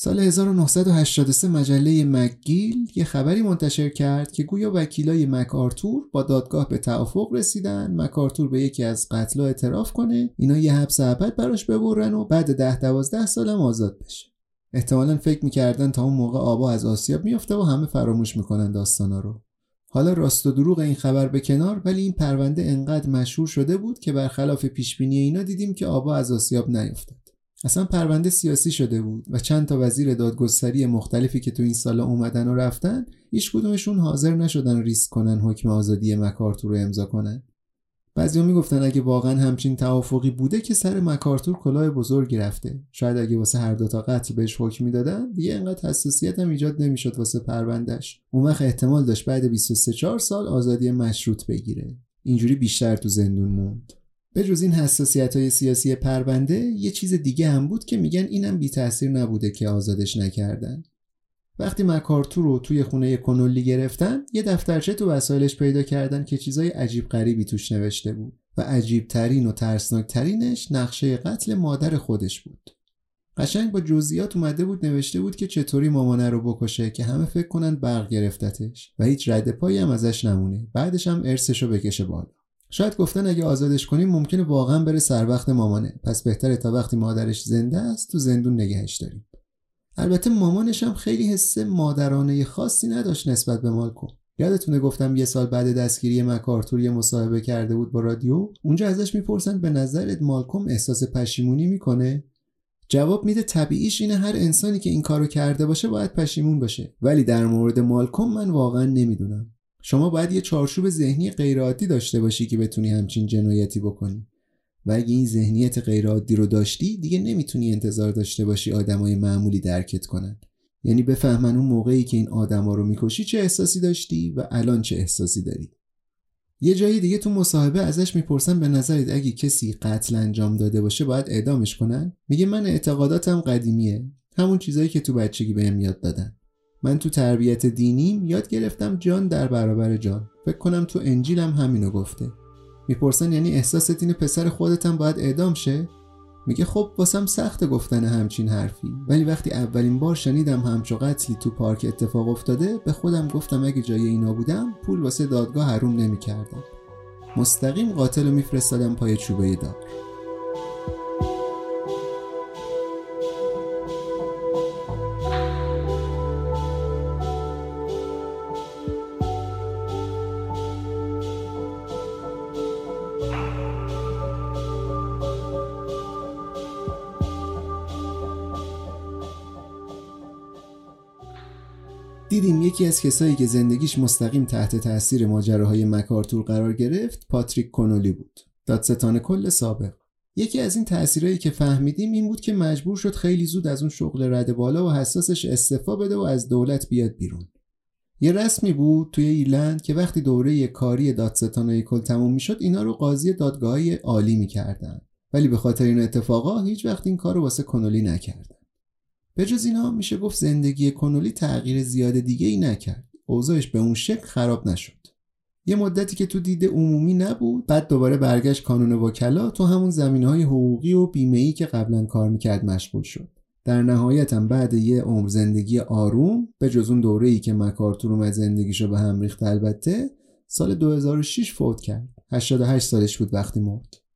سال 1983 مجله مکگیل یه خبری منتشر کرد که گویا وکیلای مک آرتور با دادگاه به توافق رسیدن. مک آرتور به یکی از قتلا اعتراف کنه. اینا یه حبس ابد براش ببرن و بعد ده دوازده سالم آزاد بشه. احتمالا فکر می‌کردن تا اون موقع آبا از آسیاب میفته و همه فراموش می‌کنن داستانا رو. حالا راست و دروغ این خبر به کنار ولی این پرونده انقدر مشهور شده بود که برخلاف پیشبینی اینا دیدیم که آبا از آسیاب نیفتاد. اصلا پرونده سیاسی شده بود و چند تا وزیر دادگستری مختلفی که تو این سالا اومدن و رفتن هیچ کدومشون حاضر نشدن ریسک کنن حکم آزادی مکارتور رو امضا کنن. بعضیا می‌گفتن اگه واقعا همچین توافقی بوده که سر مکارتور کلاه بزرگی رفته. شاید اگه واسه هر دوتا قتل بهش حکم می‌دادن دیگه انقدر حساسیت هم ایجاد نمی‌شد واسه پروندهش اون وقت احتمال داشت بعد 23 4 سال آزادی مشروط بگیره. اینجوری بیشتر تو زندون موند. به جز این حساسیت های سیاسی پرونده یه چیز دیگه هم بود که میگن اینم بی تاثیر نبوده که آزادش نکردن. وقتی مکارتور رو توی خونه کنولی گرفتن یه دفترچه تو وسایلش پیدا کردن که چیزای عجیب غریبی توش نوشته بود و عجیب ترین و ترسناک ترینش نقشه قتل مادر خودش بود. قشنگ با جزئیات اومده بود نوشته بود که چطوری مامانه رو بکشه که همه فکر کنن برق گرفتتش و هیچ رد پایی هم ازش نمونه. بعدش هم ارثش رو بکشه بالا. شاید گفتن اگه آزادش کنیم ممکنه واقعا بره سر وقت مامانه. پس بهتره تا وقتی مادرش زنده است تو زندون نگهش داریم. البته مامانش هم خیلی حس مادرانه خاصی نداشت نسبت به مالکوم یادتونه گفتم یه سال بعد دستگیری مکارتور یه مصاحبه کرده بود با رادیو؟ اونجا ازش می‌پرسن به نظرت مالکوم احساس پشیمونی می‌کنه؟ جواب میده طبیعیش اینه هر انسانی که این کارو کرده باشه باید پشیمون باشه. ولی در مورد مالکوم من واقعا نمی‌دونم. شما باید یه چارچوب ذهنی غیرعادی داشته باشی که بتونی همچین جنایتی بکنی. و اگه این ذهنیت غیرعادی رو داشتی دیگه نمی‌تونی انتظار داشته باشی آدمای معمولی درکت کنن. یعنی بفهمن اون موقعی که این آدما رو می‌کشی چه احساسی داشتی و الان چه احساسی داری. یه جایی دیگه تو مصاحبه ازش می‌پرسن به نظرت اگه کسی قتل انجام داده باشه باید اعدامش کنن؟ میگه من اعتقاداتم قدیمیه. همون چیزایی که تو بچگی بهم یاد دادن. من تو تربیت دینیم یاد گرفتم جان در برابر جان. فکر کنم تو انجیلم همینو گفته. می‌پرسن یعنی احساست اینه پسر خودتم باید اعدام شه؟ میگه خب واسم سخت گفتن همچین حرفی. ولی وقتی اولین بار شنیدم همچو قتلی تو پارک اتفاق افتاده به خودم گفتم اگه جای اینا بودم پول واسه دادگاه حروم نمی‌کردم. مستقیم قاتل رو میفرستادم پای چوبه دار. یکی از کسایی که زندگیش مستقیم تحت تاثیر ماجراهای مکارتور قرار گرفت پاتریک کنولی بود. دادستان کل سابق. یکی از این تاثیرهایی که فهمیدیم این بود که مجبور شد خیلی زود از اون شغل رد بالا و حساسش استعفا بده و از دولت بیاد بیرون. یه رسمی بود توی ایرلند که وقتی دوره کاری دادستانای کل تموم می‌شد اینا رو قاضی دادگاهی عالی می‌کردن. ولی به خاطر این اتفاقا هیچ وقت این کار رو واسه کنولی نکردن. به جز اینا میشه گفت زندگی کنولی تغییر زیاد دیگه ای نکرد. اوضاعش به اون شکل خراب نشد. یه مدتی که تو دید عمومی نبود بعد دوباره برگشت کانون وکلا تو همون زمین های حقوقی و بیمه ای که قبلا کار می‌کرد مشغول شد. در نهایت هم بعد یه عمر زندگی آروم به جز اون دوره ای که مکارتور اومد زندگیشو به هم ریخت البته سال 2006 فوت کرد. 88 سالش بود وقتی مرد.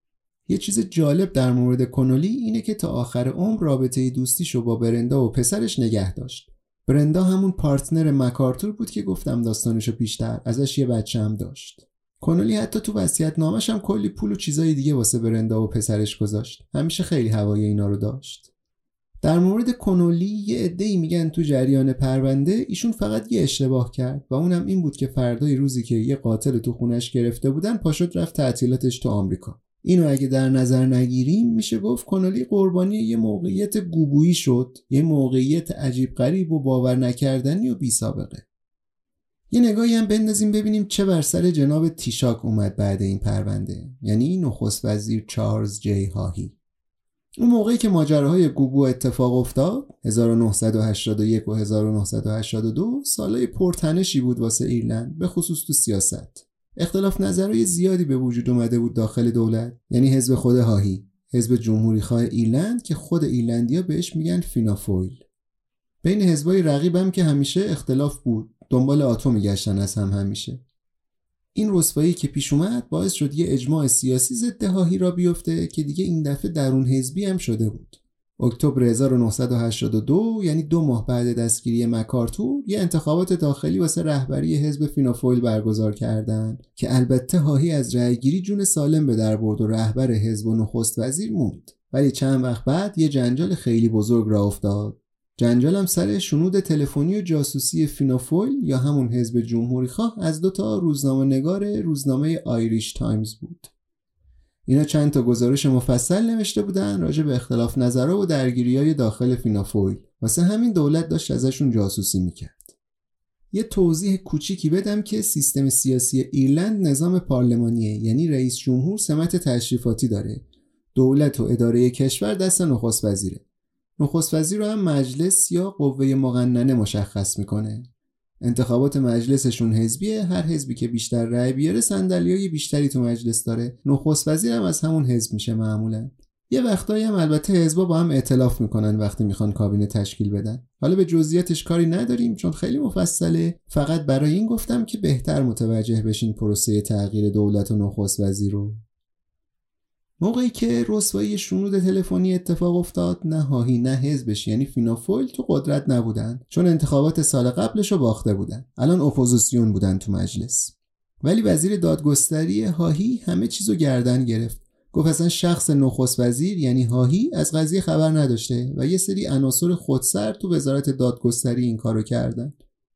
یه چیز جالب در مورد کنولی اینه که تا آخر عمر رابطه دوستیشو با برندا و پسرش نگه داشت. برندا همون پارتنر مکارتور بود که گفتم داستانشو پیشتر ازش یه بچه هم داشت. کنولی حتی تو وصیت نامش هم کلی پول و چیزای دیگه واسه برندا و پسرش گذاشت. همیشه خیلی هوای اینا رو داشت. در مورد کنولی یه عده‌ای میگن تو جریان پرونده ایشون فقط یه اشتباه کرد و اونم این بود که فردای روزی که یه قاتل تو خونش گرفته بودن پاشد رفت تعطیلاتش تو آمریکا. اینو اگه در نظر نگیریم میشه گفت کنالی قربانی یه موقعیت گوبویی شد یه موقعیت عجیب غریب و باور نکردنی و بی سابقه یه نگاهی هم بندازیم ببینیم چه بر سر جناب تیشاک اومد بعد این پرونده. یعنی نخست وزیر چارلز جی هاهی. اون موقعی که ماجراهای گوبو اتفاق افتاد 1981 و 1982 سالهای پرتنشی بود واسه ایرلند به خصوص تو سیاست. اختلاف نظرهای زیادی به وجود اومده بود داخل دولت. یعنی حزب خود هاهی حزب جمهوری خواه ایرلند که خود ایرلندیا بهش میگن فینافویل بین حزبای رقیبم که همیشه اختلاف بود. دنبال آتو میگشتن از هم همیشه. این رسوایی که پیش اومد باعث شد یه اجماع سیاسی ضد هاهی را بیفته که دیگه این دفعه درون حزبی هم شده بود. اکتبر 1982 یعنی دو ماه بعد دستگیری مکارتور یه انتخابات داخلی واسه رهبری حزب فینافویل برگزار کردند که البته هاهی از رأیگیری جون سالم به در برد و رهبر حزب و نخست وزیر موند. ولی چند وقت بعد یه جنجال خیلی بزرگ را افتاد. جنجالم سر شنود تلفنی و جاسوسی فینافویل یا همون حزب جمهوری خواه از دو تا روزنامه نگار روزنامه آیریش تایمز بود. اینا چند تا گزارش مفصل نوشته بودن راجع به اختلاف نظرها و درگیری های داخل فینافویل واسه همین دولت داشت ازشون جاسوسی می‌کرد. یه توضیح کوچیکی بدم که سیستم سیاسی ایرلند نظام پارلمانیه یعنی رئیس جمهور سمت تشریفاتی داره. دولت و اداره کشور دست نخست وزیره. نخست وزیر رو هم مجلس یا قوه مقننه مشخص می‌کنه. انتخابات مجلسشون حزبیه هر حزبی که بیشتر رأی بیاره صندلیای بیشتری تو مجلس داره. نخست وزیر هم از همون حزب میشه معمولا. یه وقتایی هم البته حزبا با هم ائتلاف می‌کنن وقتی می‌خوان کابینه تشکیل بدن. حالا به جزئیاتش کاری نداریم چون خیلی مفصله. فقط برای این گفتم که بهتر متوجه بشین پروسه تغییر دولت و نخست وزیر رو. موقعی که رسوایی شنود تلفنی اتفاق افتاد نه هاهی نه حزبش یعنی فینافویل تو قدرت نبودن چون انتخابات سال قبلش رو باخته بودن. الان اپوزیسیون بودن تو مجلس. ولی وزیر دادگستری هاهی همه چیزو گردن گرفت. گفت اصلا شخص نخست وزیر یعنی هاهی از قضیه خبر نداشته و یه سری عناصر خودسر تو وزارت دادگستری این کارو کردن.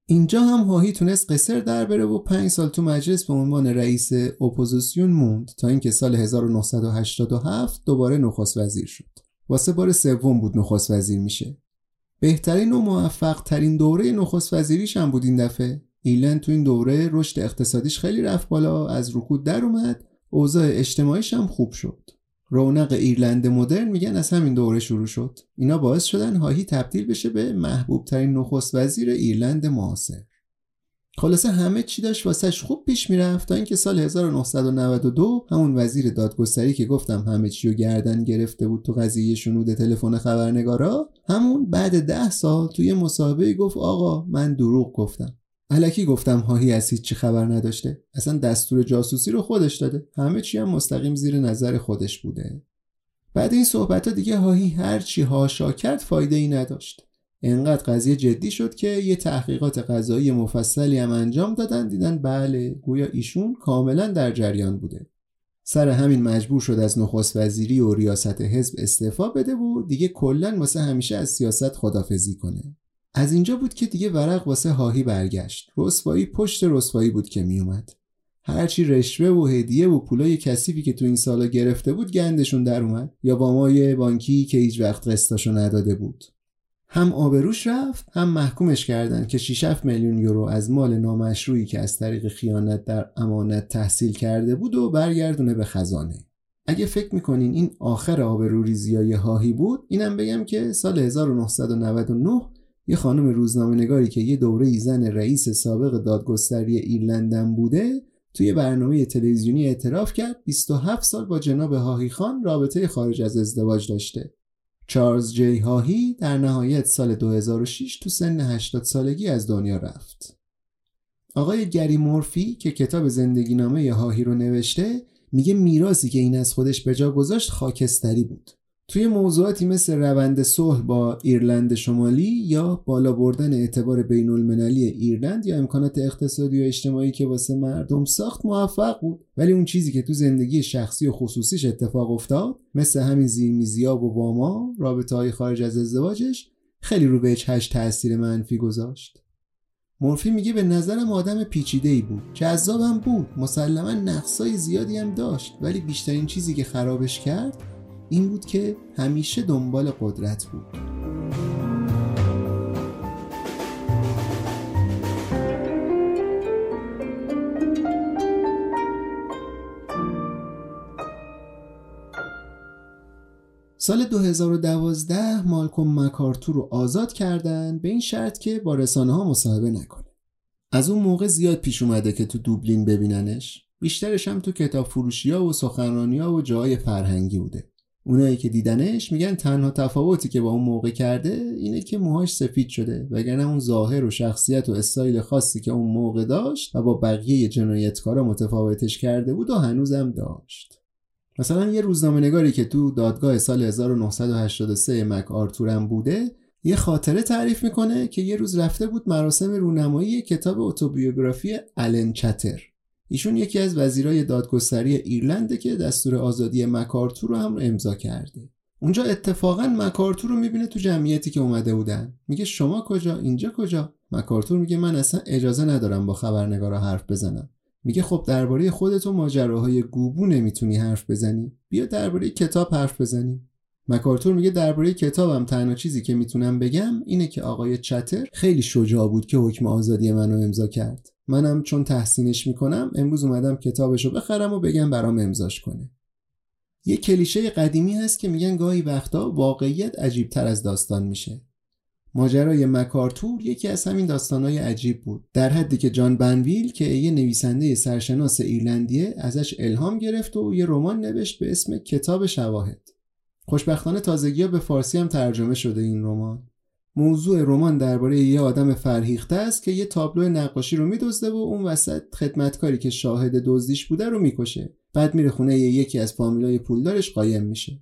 اینجا هم هاهی تونست قسر در بره و پنج سال تو مجلس به عنوان رئیس اپوزیسیون موند تا اینکه سال 1987 دوباره نخست وزیر شد. واسه بار سوم بود نخست وزیر میشه. بهترین و موفق ترین دوره نخست وزیریش هم بود این دفعه. ایرلند تو این دوره رشد اقتصادیش خیلی رفت بالا از رکود در اومد اوضاع اجتماعیش هم خوب شد. رونق ایرلند مدرن میگن از همین دوره شروع شد. اینا باعث شدن هاهی تبدیل بشه به محبوب ترین نخست وزیر ایرلند معاصر. خلاصه همه چی داشت واسش خوب پیش می‌رفت تا اینکه سال 1992 همون وزیر دادگستری که گفتم همه چی رو گردن گرفته بود تو قضیه شنود تلفن خبرنگارا همون بعد ده سال توی مصاحبه گفت آقا من دروغ گفتم. علکی گفتم هاهی از چی خبر نداشته. اصلا دستور جاسوسی رو خودش داده. همه چی هم مستقیم زیر نظر خودش بوده. بعد این صحبت ها دیگه هاهی هر چی هاشا کرد فایده ای نداشت. انقدر قضیه جدی شد که یه تحقیقات قضایی مفصلی هم انجام دادن دیدن بله گویا ایشون کاملا در جریان بوده. سر همین مجبور شد از نخست وزیری و ریاست حزب استعفا بده و دیگه کلا واسه همیشه از سیاست خدافزی کنه. از اینجا بود که دیگه ورق واسه هاهی برگشت. رسوایی پشت رسوایی بود که میومد هرچی رشوه و هدیه و پولای کثیفی که تو این سالا گرفته بود گندشون در اومد. یا با مای بانکی که هیچ وقت قسطاشو نداده بود. هم آبروش رفت هم محکومش کردن که 6 میلیون یورو از مال نامشروعی که از طریق خیانت در امانت تحصیل کرده بود و برگردونه به خزانه. اگه فکر می‌کنین این آخر آبروریزیای هاهی بود اینم بگم که سال 1999 یه خانم روزنامه نگاری که یه دوره زن رئیس سابق دادگستری ایرلندن بوده توی برنامه تلویزیونی اعتراف کرد 27 سال با جناب هاهی خان رابطه خارج از ازدواج داشته. چارلز جی هاهی در نهایت سال 2006 تو سن 80 سالگی از دنیا رفت. آقای گری مورفی که کتاب زندگی نامه هاهی رو نوشته میگه میراثی که این از خودش به جا گذاشت خاکستری بود. توی موضوعاتی مثل روند صلح با ایرلند شمالی یا بالا بردن اعتبار بین المللی ایرلند یا امکانات اقتصادی و اجتماعی که واسه مردم ساخت موفق بود. ولی اون چیزی که تو زندگی شخصی و خصوصیش اتفاق افتاد مثل همین زیرمیزیا و واما رابطه های خارج از ازدواجش خیلی رو به هش تاثیر منفی گذاشت. مورفی میگه به نظرم آدم پیچیده ای بود. جذابم بود. مسلما نقصای زیادی هم داشت. ولی بیشترین چیزی که خرابش کرد این بود که همیشه دنبال قدرت بود سال 2012 مالکوم مکارتو رو آزاد کردن به این شرط که با رسانه ها مصاحبه نکنه. از اون موقع زیاد پیش اومده که تو دوبلین ببیننش. بیشترش هم تو کتاب فروشی ها و سخنرانی ها و جای فرهنگی بوده. اونایی که دیدنش میگن تنها تفاوتی که با اون موقع کرده اینه که موهاش سفید شده وگرنه اون ظاهر و شخصیت و استایل خاصی که اون موقع داشت و با بقیه جنایتکارا متفاوتش کرده بود و هنوزم داشت. مثلا یه روزنامه نگاری که تو دادگاه سال 1983 مک آرتورم بوده یه خاطره تعریف می‌کنه که یه روز رفته بود مراسم رونمایی کتاب اتوبیوگرافی الن چتر. ایشون یکی از وزیرای دادگستری ایرلنده که دستور آزادی مکارتو رو هم امضا کرده. اونجا اتفاقا مکارتور رو می‌بینه تو جمعیتی که اومده بودن. میگه شما کجا؟ اینجا کجا؟ مکارتور میگه من اصلا اجازه ندارم با خبرنگارا حرف بزنم. میگه خب درباره خودت و ماجراهای گوبو نمی‌تونی حرف بزنی. بیا درباره کتاب حرف بزنی مکارتور میگه درباره کتابم تنها چیزی که می‌تونم بگم اینه که آقای چتر خیلی شجاع بود که حکم آزادی منو امضا کرد. منم چون تحسینش می‌کنم امروز اومدم کتابشو بخرم و بگم برام امضاش کنه. یه کلیشه قدیمی هست که میگن گاهی وقتا واقعیت عجیب تر از داستان میشه. ماجرای مکارتور یکی از همین داستانهای عجیب بود. در حدی که جان بنویل که یه نویسنده سرشناس ایرلندیه ازش الهام گرفت و یه رمان نوشت به اسم کتاب شواهد. خوشبختانه تازگی به فارسی هم ترجمه شده این رمان. موضوع رمان درباره یه آدم فرهیخته است که یه تابلو نقاشی رو میدزده و اون وسط خدمتکاری که شاهد دزدیش بوده رو می‌کشه. بعد میره خونه یکی از فامیلای پولدارش قایم میشه.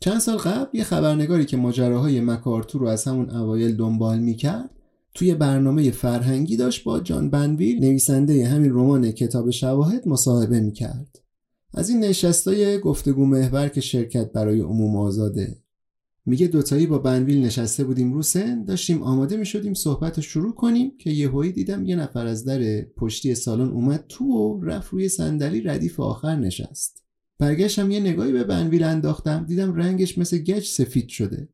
چند سال قبل یه خبرنگاری که ماجراهای مکارتور رو از همون اوایل دنبال می‌کرد توی برنامه فرهنگی داشت با جان بنویل نویسنده همین رمان کتاب شواهد مصاحبه می‌کرد. از این نشستای گفتگو محور که شرکت برای عموم آزاده. میگه دوتایی با بنویل نشسته بودیم رو سن داشتیم آماده می‌شدیم صحبت شروع کنیم که یهویی دیدم یه نفر از در پشتی سالن اومد تو و رفت روی صندلی ردیف آخر نشست. برگشتم یه نگاهی به بنویل انداختم دیدم رنگش مثل گچ سفید شده.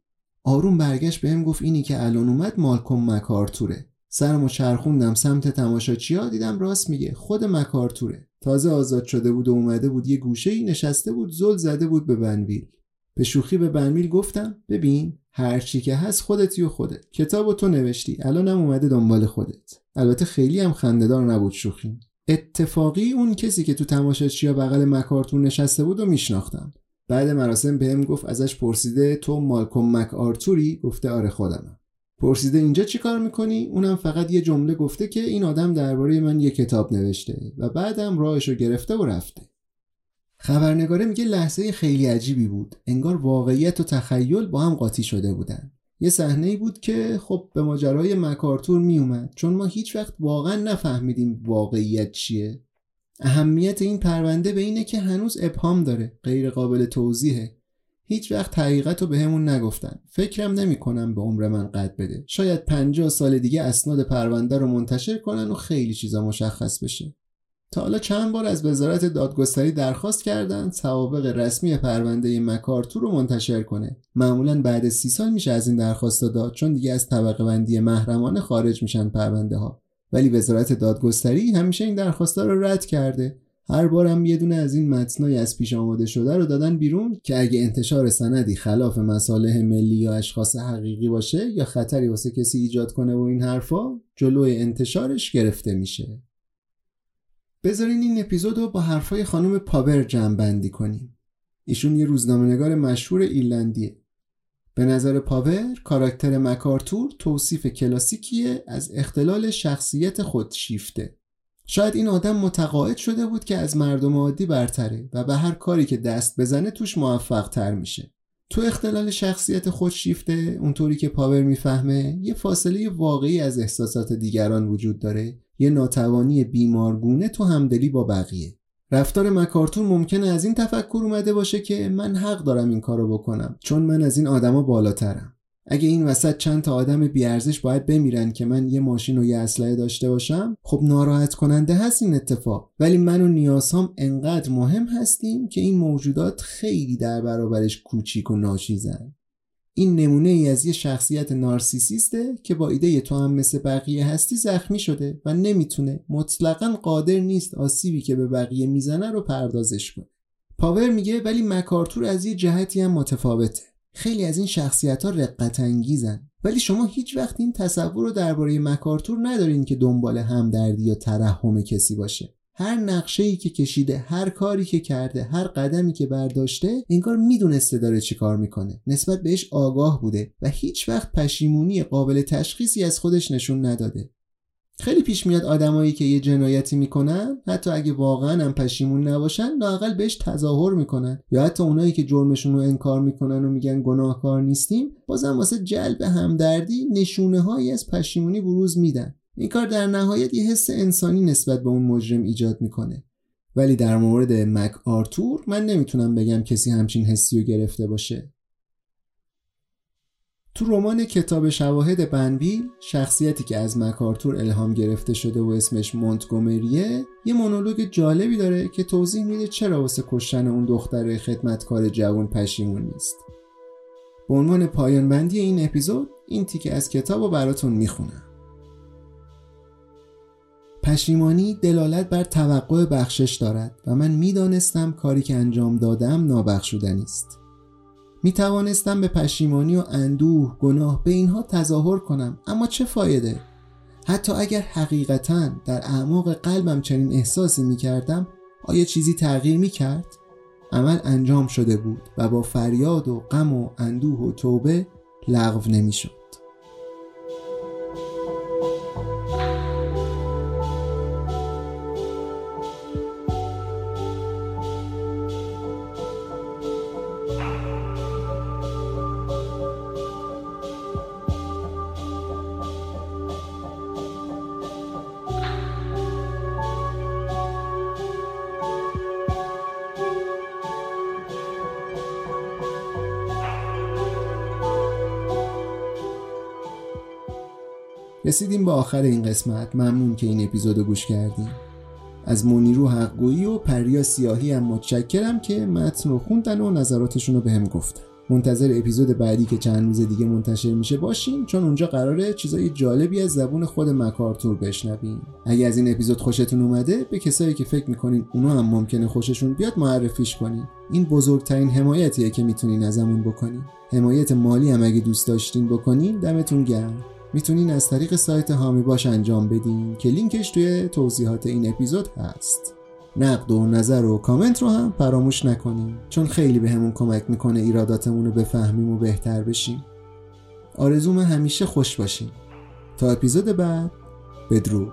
آروم برگشت بهم گفت اینی که الان اومد مالکوم مکارتوره. سرمو چرخوندم سمت تماشاچیا دیدم راست میگه خود مکارتوره. تازه آزاد شده بود و اومده بود یه گوشه ای نشسته بود زل زده بود به بنویل. به شوخی به بنویل گفتم ببین هر چی که هست خودتی و خودت. کتاب تو نوشتی الانم اومده دنبال خودت. البته خیلی هم خندهدار نبود شوخی. اتفاقی اون کسی که تو تماشاچیا بغل مکارتون نشسته بود و میشناختم. بعد مراسم بهم گفت ازش پرسیده تو مالکوم مک آرتوری گفته آره خودمم. پرسیده اینجا چی کار می‌کنی؟ اونم فقط یه جمله گفته که این آدم درباره من یه کتاب نوشته و بعدم راهشو گرفته و رفته. خبرنگاره میگه لحظه خیلی عجیبی بود. انگار واقعیت و تخیل با هم قاطی شده بودن. یه صحنه بود که خب به ماجرای مکارتور میومد چون ما هیچ وقت واقعا نفهمیدیم واقعیت چیه. اهمیت این پرونده به اینه که هنوز ابهام داره. غیر قابل توضیحه. هیچ وقت حقیقت رو بهمون نگفتن. فکرم نمی کنم به عمر من قد بده. شاید پنجاه سال دیگه اسناد پرونده رو منتشر کنن و خیلی چیزا مشخص بشه. تا حالا چند بار از وزارت دادگستری درخواست کردند سوابق رسمی پرونده مکارتور رو منتشر کنه. معمولا بعد سی سال میشه از این درخواست داد چون دیگه از طبقه بندی محرمانه خارج میشن پرونده ها ولی وزارت دادگستری همیشه این درخواست رو رد کرده. هر بارم یه دونه از این متنای از پیش آماده شده رو دادن بیرون که اگه انتشار سندی خلاف مصالح ملی یا اشخاص حقیقی باشه یا خطری واسه کسی ایجاد کنه و این حرفا جلوی انتشارش گرفته میشه. بذارین این اپیزود رو با حرفای خانم پاور جمع بندی کنیم. ایشون یه روزنامه‌نگار مشهور ایرلندیه. به نظر پاور کاراکتر مکارتور توصیف کلاسیکیه از اختلال شخصیت خودشیفته شاید این آدم متقاعد شده بود که از مردم عادی برتره و به هر کاری که دست بزنه توش موفق تر میشه. تو اختلال شخصیت خودشیفته اونطوری که پاور می‌فهمه یه فاصله واقعی از احساسات دیگران وجود داره یه ناتوانی بیمارگونه تو همدلی با بقیه. رفتار مکارتون ممکنه از این تفکر اومده باشه که من حق دارم این کارو بکنم چون من از این آدما بالاترم. اگه این وسط چند تا آدم بیارزش باید بمیرن که من یه ماشین و یه اسلحه داشته باشم خب ناراحت کننده هست این اتفاق. ولی من و نیاسام انقدر مهم هستیم که این موجودات خیلی در برابرش کوچیک و ناچیزن این نمونه ای از یه شخصیت نارسیسیسته که با ایده تو هم مثل بقیه هستی زخمی شده و نمی‌تونه مطلقا قادر نیست آسیبی که به بقیه می‌زنه رو پردازش کنه. پاور میگه ولی مکارتور از یه جهتی هم متفاوته. خیلی از این شخصیت ها رقت انگیزن. ولی شما هیچ وقت این تصور رو درباره مکارتور ندارین که دنبال همدردی یا ترحم کسی باشه. هر نقشه ای که کشیده هر کاری که کرده هر قدمی که برداشته انگار می‌دونسته داره چی کار می‌کنه. نسبت بهش آگاه بوده و هیچ وقت پشیمونی قابل تشخیصی از خودش نشون نداده. خیلی پیش میاد آدمایی که یه جنایتی می‌کنن حتی اگه واقعا هم پشیمون نباشن لاقل بهش تظاهر می‌کنن. یا حتی اونایی که جرمشون رو انکار می‌کنن و میگن گناهکار نیستیم بازم واسه جلب همدردی نشونه هایی از پشیمونی بروز میدن. این کار در نهایت یه حس انسانی نسبت به اون مجرم ایجاد می‌کنه. ولی در مورد مک آرتور من نمی‌تونم بگم کسی همچین حسی رو گرفته باشه. تو رمان کتاب شواهد بنویل شخصیتی که از مکارتور الهام گرفته شده و اسمش مونتگومریه یه مونولوگ جالبی داره که توضیح میده چرا واسه کشتن اون دختر خدمتکار جوان پشیمون نیست. به عنوان پایان بندی این اپیزود این تیکه از کتاب رو براتون می‌خونم. پشیمانی دلالت بر توقع بخشش دارد و من می‌دانستم کاری که انجام دادم نابخشودنی است می توانستم به پشیمانی و اندوه گناه به اینها تظاهر کنم اما چه فایده حتی اگر حقیقتا در اعماق قلبم چنین احساسی می کردم آیا چیزی تغییر می کرد؟ عمل انجام شده بود و با فریاد و غم و اندوه و توبه لغو نمی شد. رسیدیم به آخر این قسمت. ممنون که این اپیزود گوش کردیم از منیرو حقگویی و پریا سیاهی هم متشکرم که متن رو خوندن و نظراتشون رو به هم گفتن. منتظر اپیزود بعدی که چند روز دیگه منتشر میشه باشین چون اونجا قراره چیزای جالبی از زبون خود مکارتور بشنویم. اگه از این اپیزود خوشتون اومده به کسایی که فکر می‌کنین اونا هم ممکنه خوششون بیاد معرفیش کنین. این بزرگترین حمایتیه که می‌تونین ازمون بکنین. حمایت مالی هم اگه دوست داشتین بکنین دمتون گرم. می‌تونین از طریق سایت هامی باش انجام بدین که لینکش توی توضیحات این اپیزود هست. نقد و نظر و کامنت رو هم فراموش نکنیم چون خیلی به همون کمک می‌کنه ایراداتمون رو بفهمیم و بهتر بشیم. آرزوم همیشه خوش باشیم تا اپیزود بعد بدرود.